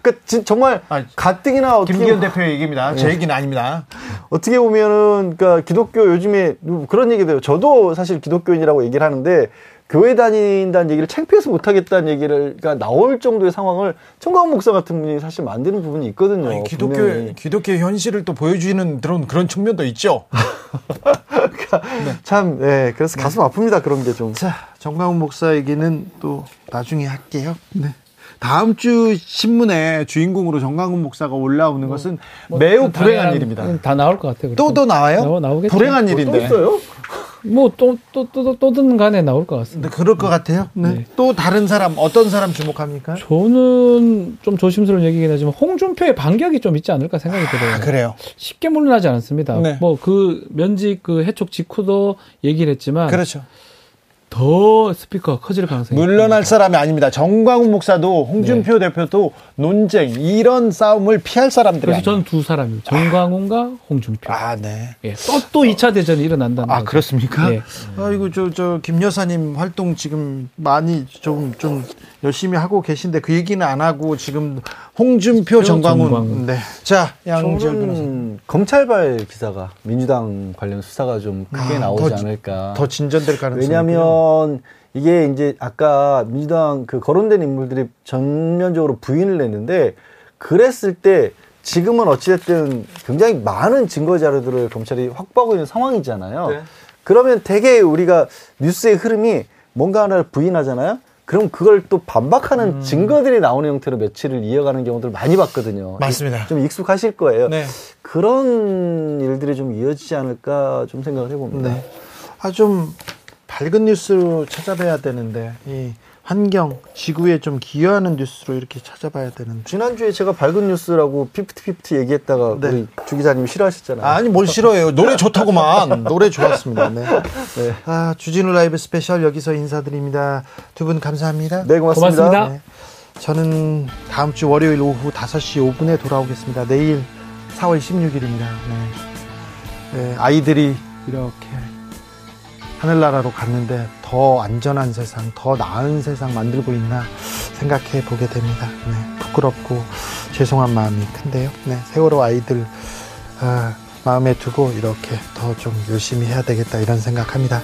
그, 진- 정말 아, 가뜩이나 어떻게, 김기현 대표의 얘기입니다. 제 네. 얘기는 아닙니다. 어떻게 보면은, 그니까 기독교 요즘에 그런 얘기도 해요. 저도 사실 기독교인이라고 얘기를 하는데, 교회 다닌다는 얘기를 창피해서 못하겠다는 얘기를, 가 나올 정도의 상황을 청강 목사 같은 분이 사실 만드는 부분이 있거든요. 아니, 기독교 분명히. 기독교 현실을 또 보여주는 그런 그런 측면도 있죠. 참, 네. 그래서 가슴 아픕니다. 그런 게 좀. 자, 정강훈 목사 얘기는 또 나중에 할게요. 네. 다음 주 신문에 주인공으로 정강훈 목사가 올라오는 것은 매우 불행한 당연한- 일입니다. 다 나올 것 같아요. 또 또 나와요? 나오- 나오겠죠. 불행한 일인데. 뭐또 또 또 또든 간에 나올 것 같습니다. 네, 그럴 것 같아요. 네. 네. 또 다른 사람 어떤 사람 주목합니까? 저는 좀 조심스러운 얘기긴 하지만 홍준표의 반격이 좀 있지 않을까 생각이 들어요. 아, 그래요. 쉽게 물러나지 않았습니다. 네. 뭐그 면직 그 해촉 직후도 얘기를 했지만 그렇죠. 더 스피커가 커질 가능성이 물러날 사람이 아닙니다. 정광훈 목사도 홍준표 대표도 논쟁 이런 싸움을 피할 사람들이 그래서. 저는 두 사람입니다. 정광훈과 홍준표. 아, 네. 예. 또또 2차 대전이 일어난다는 아 거죠. 그렇습니까? 예. 아이고 저저 김 여사님 활동 지금 많이 좀좀 열심히 하고 계신데 그 얘기는 안 하고 지금 홍준표 정광훈. 정광훈. 네. 자 양지열 변호사. 검찰발 기사가 민주당 관련 수사가 좀 크게 아, 나오지 더- 않을까. 더 진전될 가능성이 왜냐하면 이게 이제 아까 민주당 그 거론된 인물들이 전면적으로 부인을 냈는데 그랬을 때 지금은 어찌됐든 굉장히 많은 증거 자료들을 검찰이 확보하고 있는 상황이잖아요. 네. 그러면 되게 우리가 뉴스의 흐름이 뭔가 하나를 부인하잖아요. 그럼 그걸 또 반박하는 음. 증거들이 나오는 형태로 며칠을 이어가는 경우들 많이 봤거든요. 맞습니다. 좀 익숙하실 거예요. 네. 그런 일들이 좀 이어지지 않을까 좀 생각을 해봅니다. 네. 아 좀 밝은 뉴스로 찾아봐야 되는데 이 환경 지구에 좀 기여하는 뉴스로 이렇게 찾아봐야 되는데. 지난주에 제가 밝은 뉴스라고 피프티피프티 얘기했다가 네. 우리 주 기자님이 싫어하셨잖아요. 아니 뭘 싫어해요. 노래 좋다고만. 노래 좋았습니다. 네. 네. 아 주진우 라이브 스페셜 여기서 인사드립니다. 두 분 감사합니다. 네, 고맙습니다. 고맙습니다. 네. 저는 다음 주 월요일 오후 5시 5분에 돌아오겠습니다. 내일 4월 16일입니다. 네. 아이들이 이렇게 하늘나라로 갔는데 더 안전한 세상, 더 나은 세상 만들고 있나 생각해 보게 됩니다. 네. 부끄럽고 죄송한 마음이 큰데요. 네. 세월호 아이들 아, 마음에 두고 이렇게 더 좀 열심히 해야 되겠다 이런 생각합니다.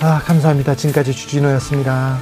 아, 감사합니다. 지금까지 주진우였습니다.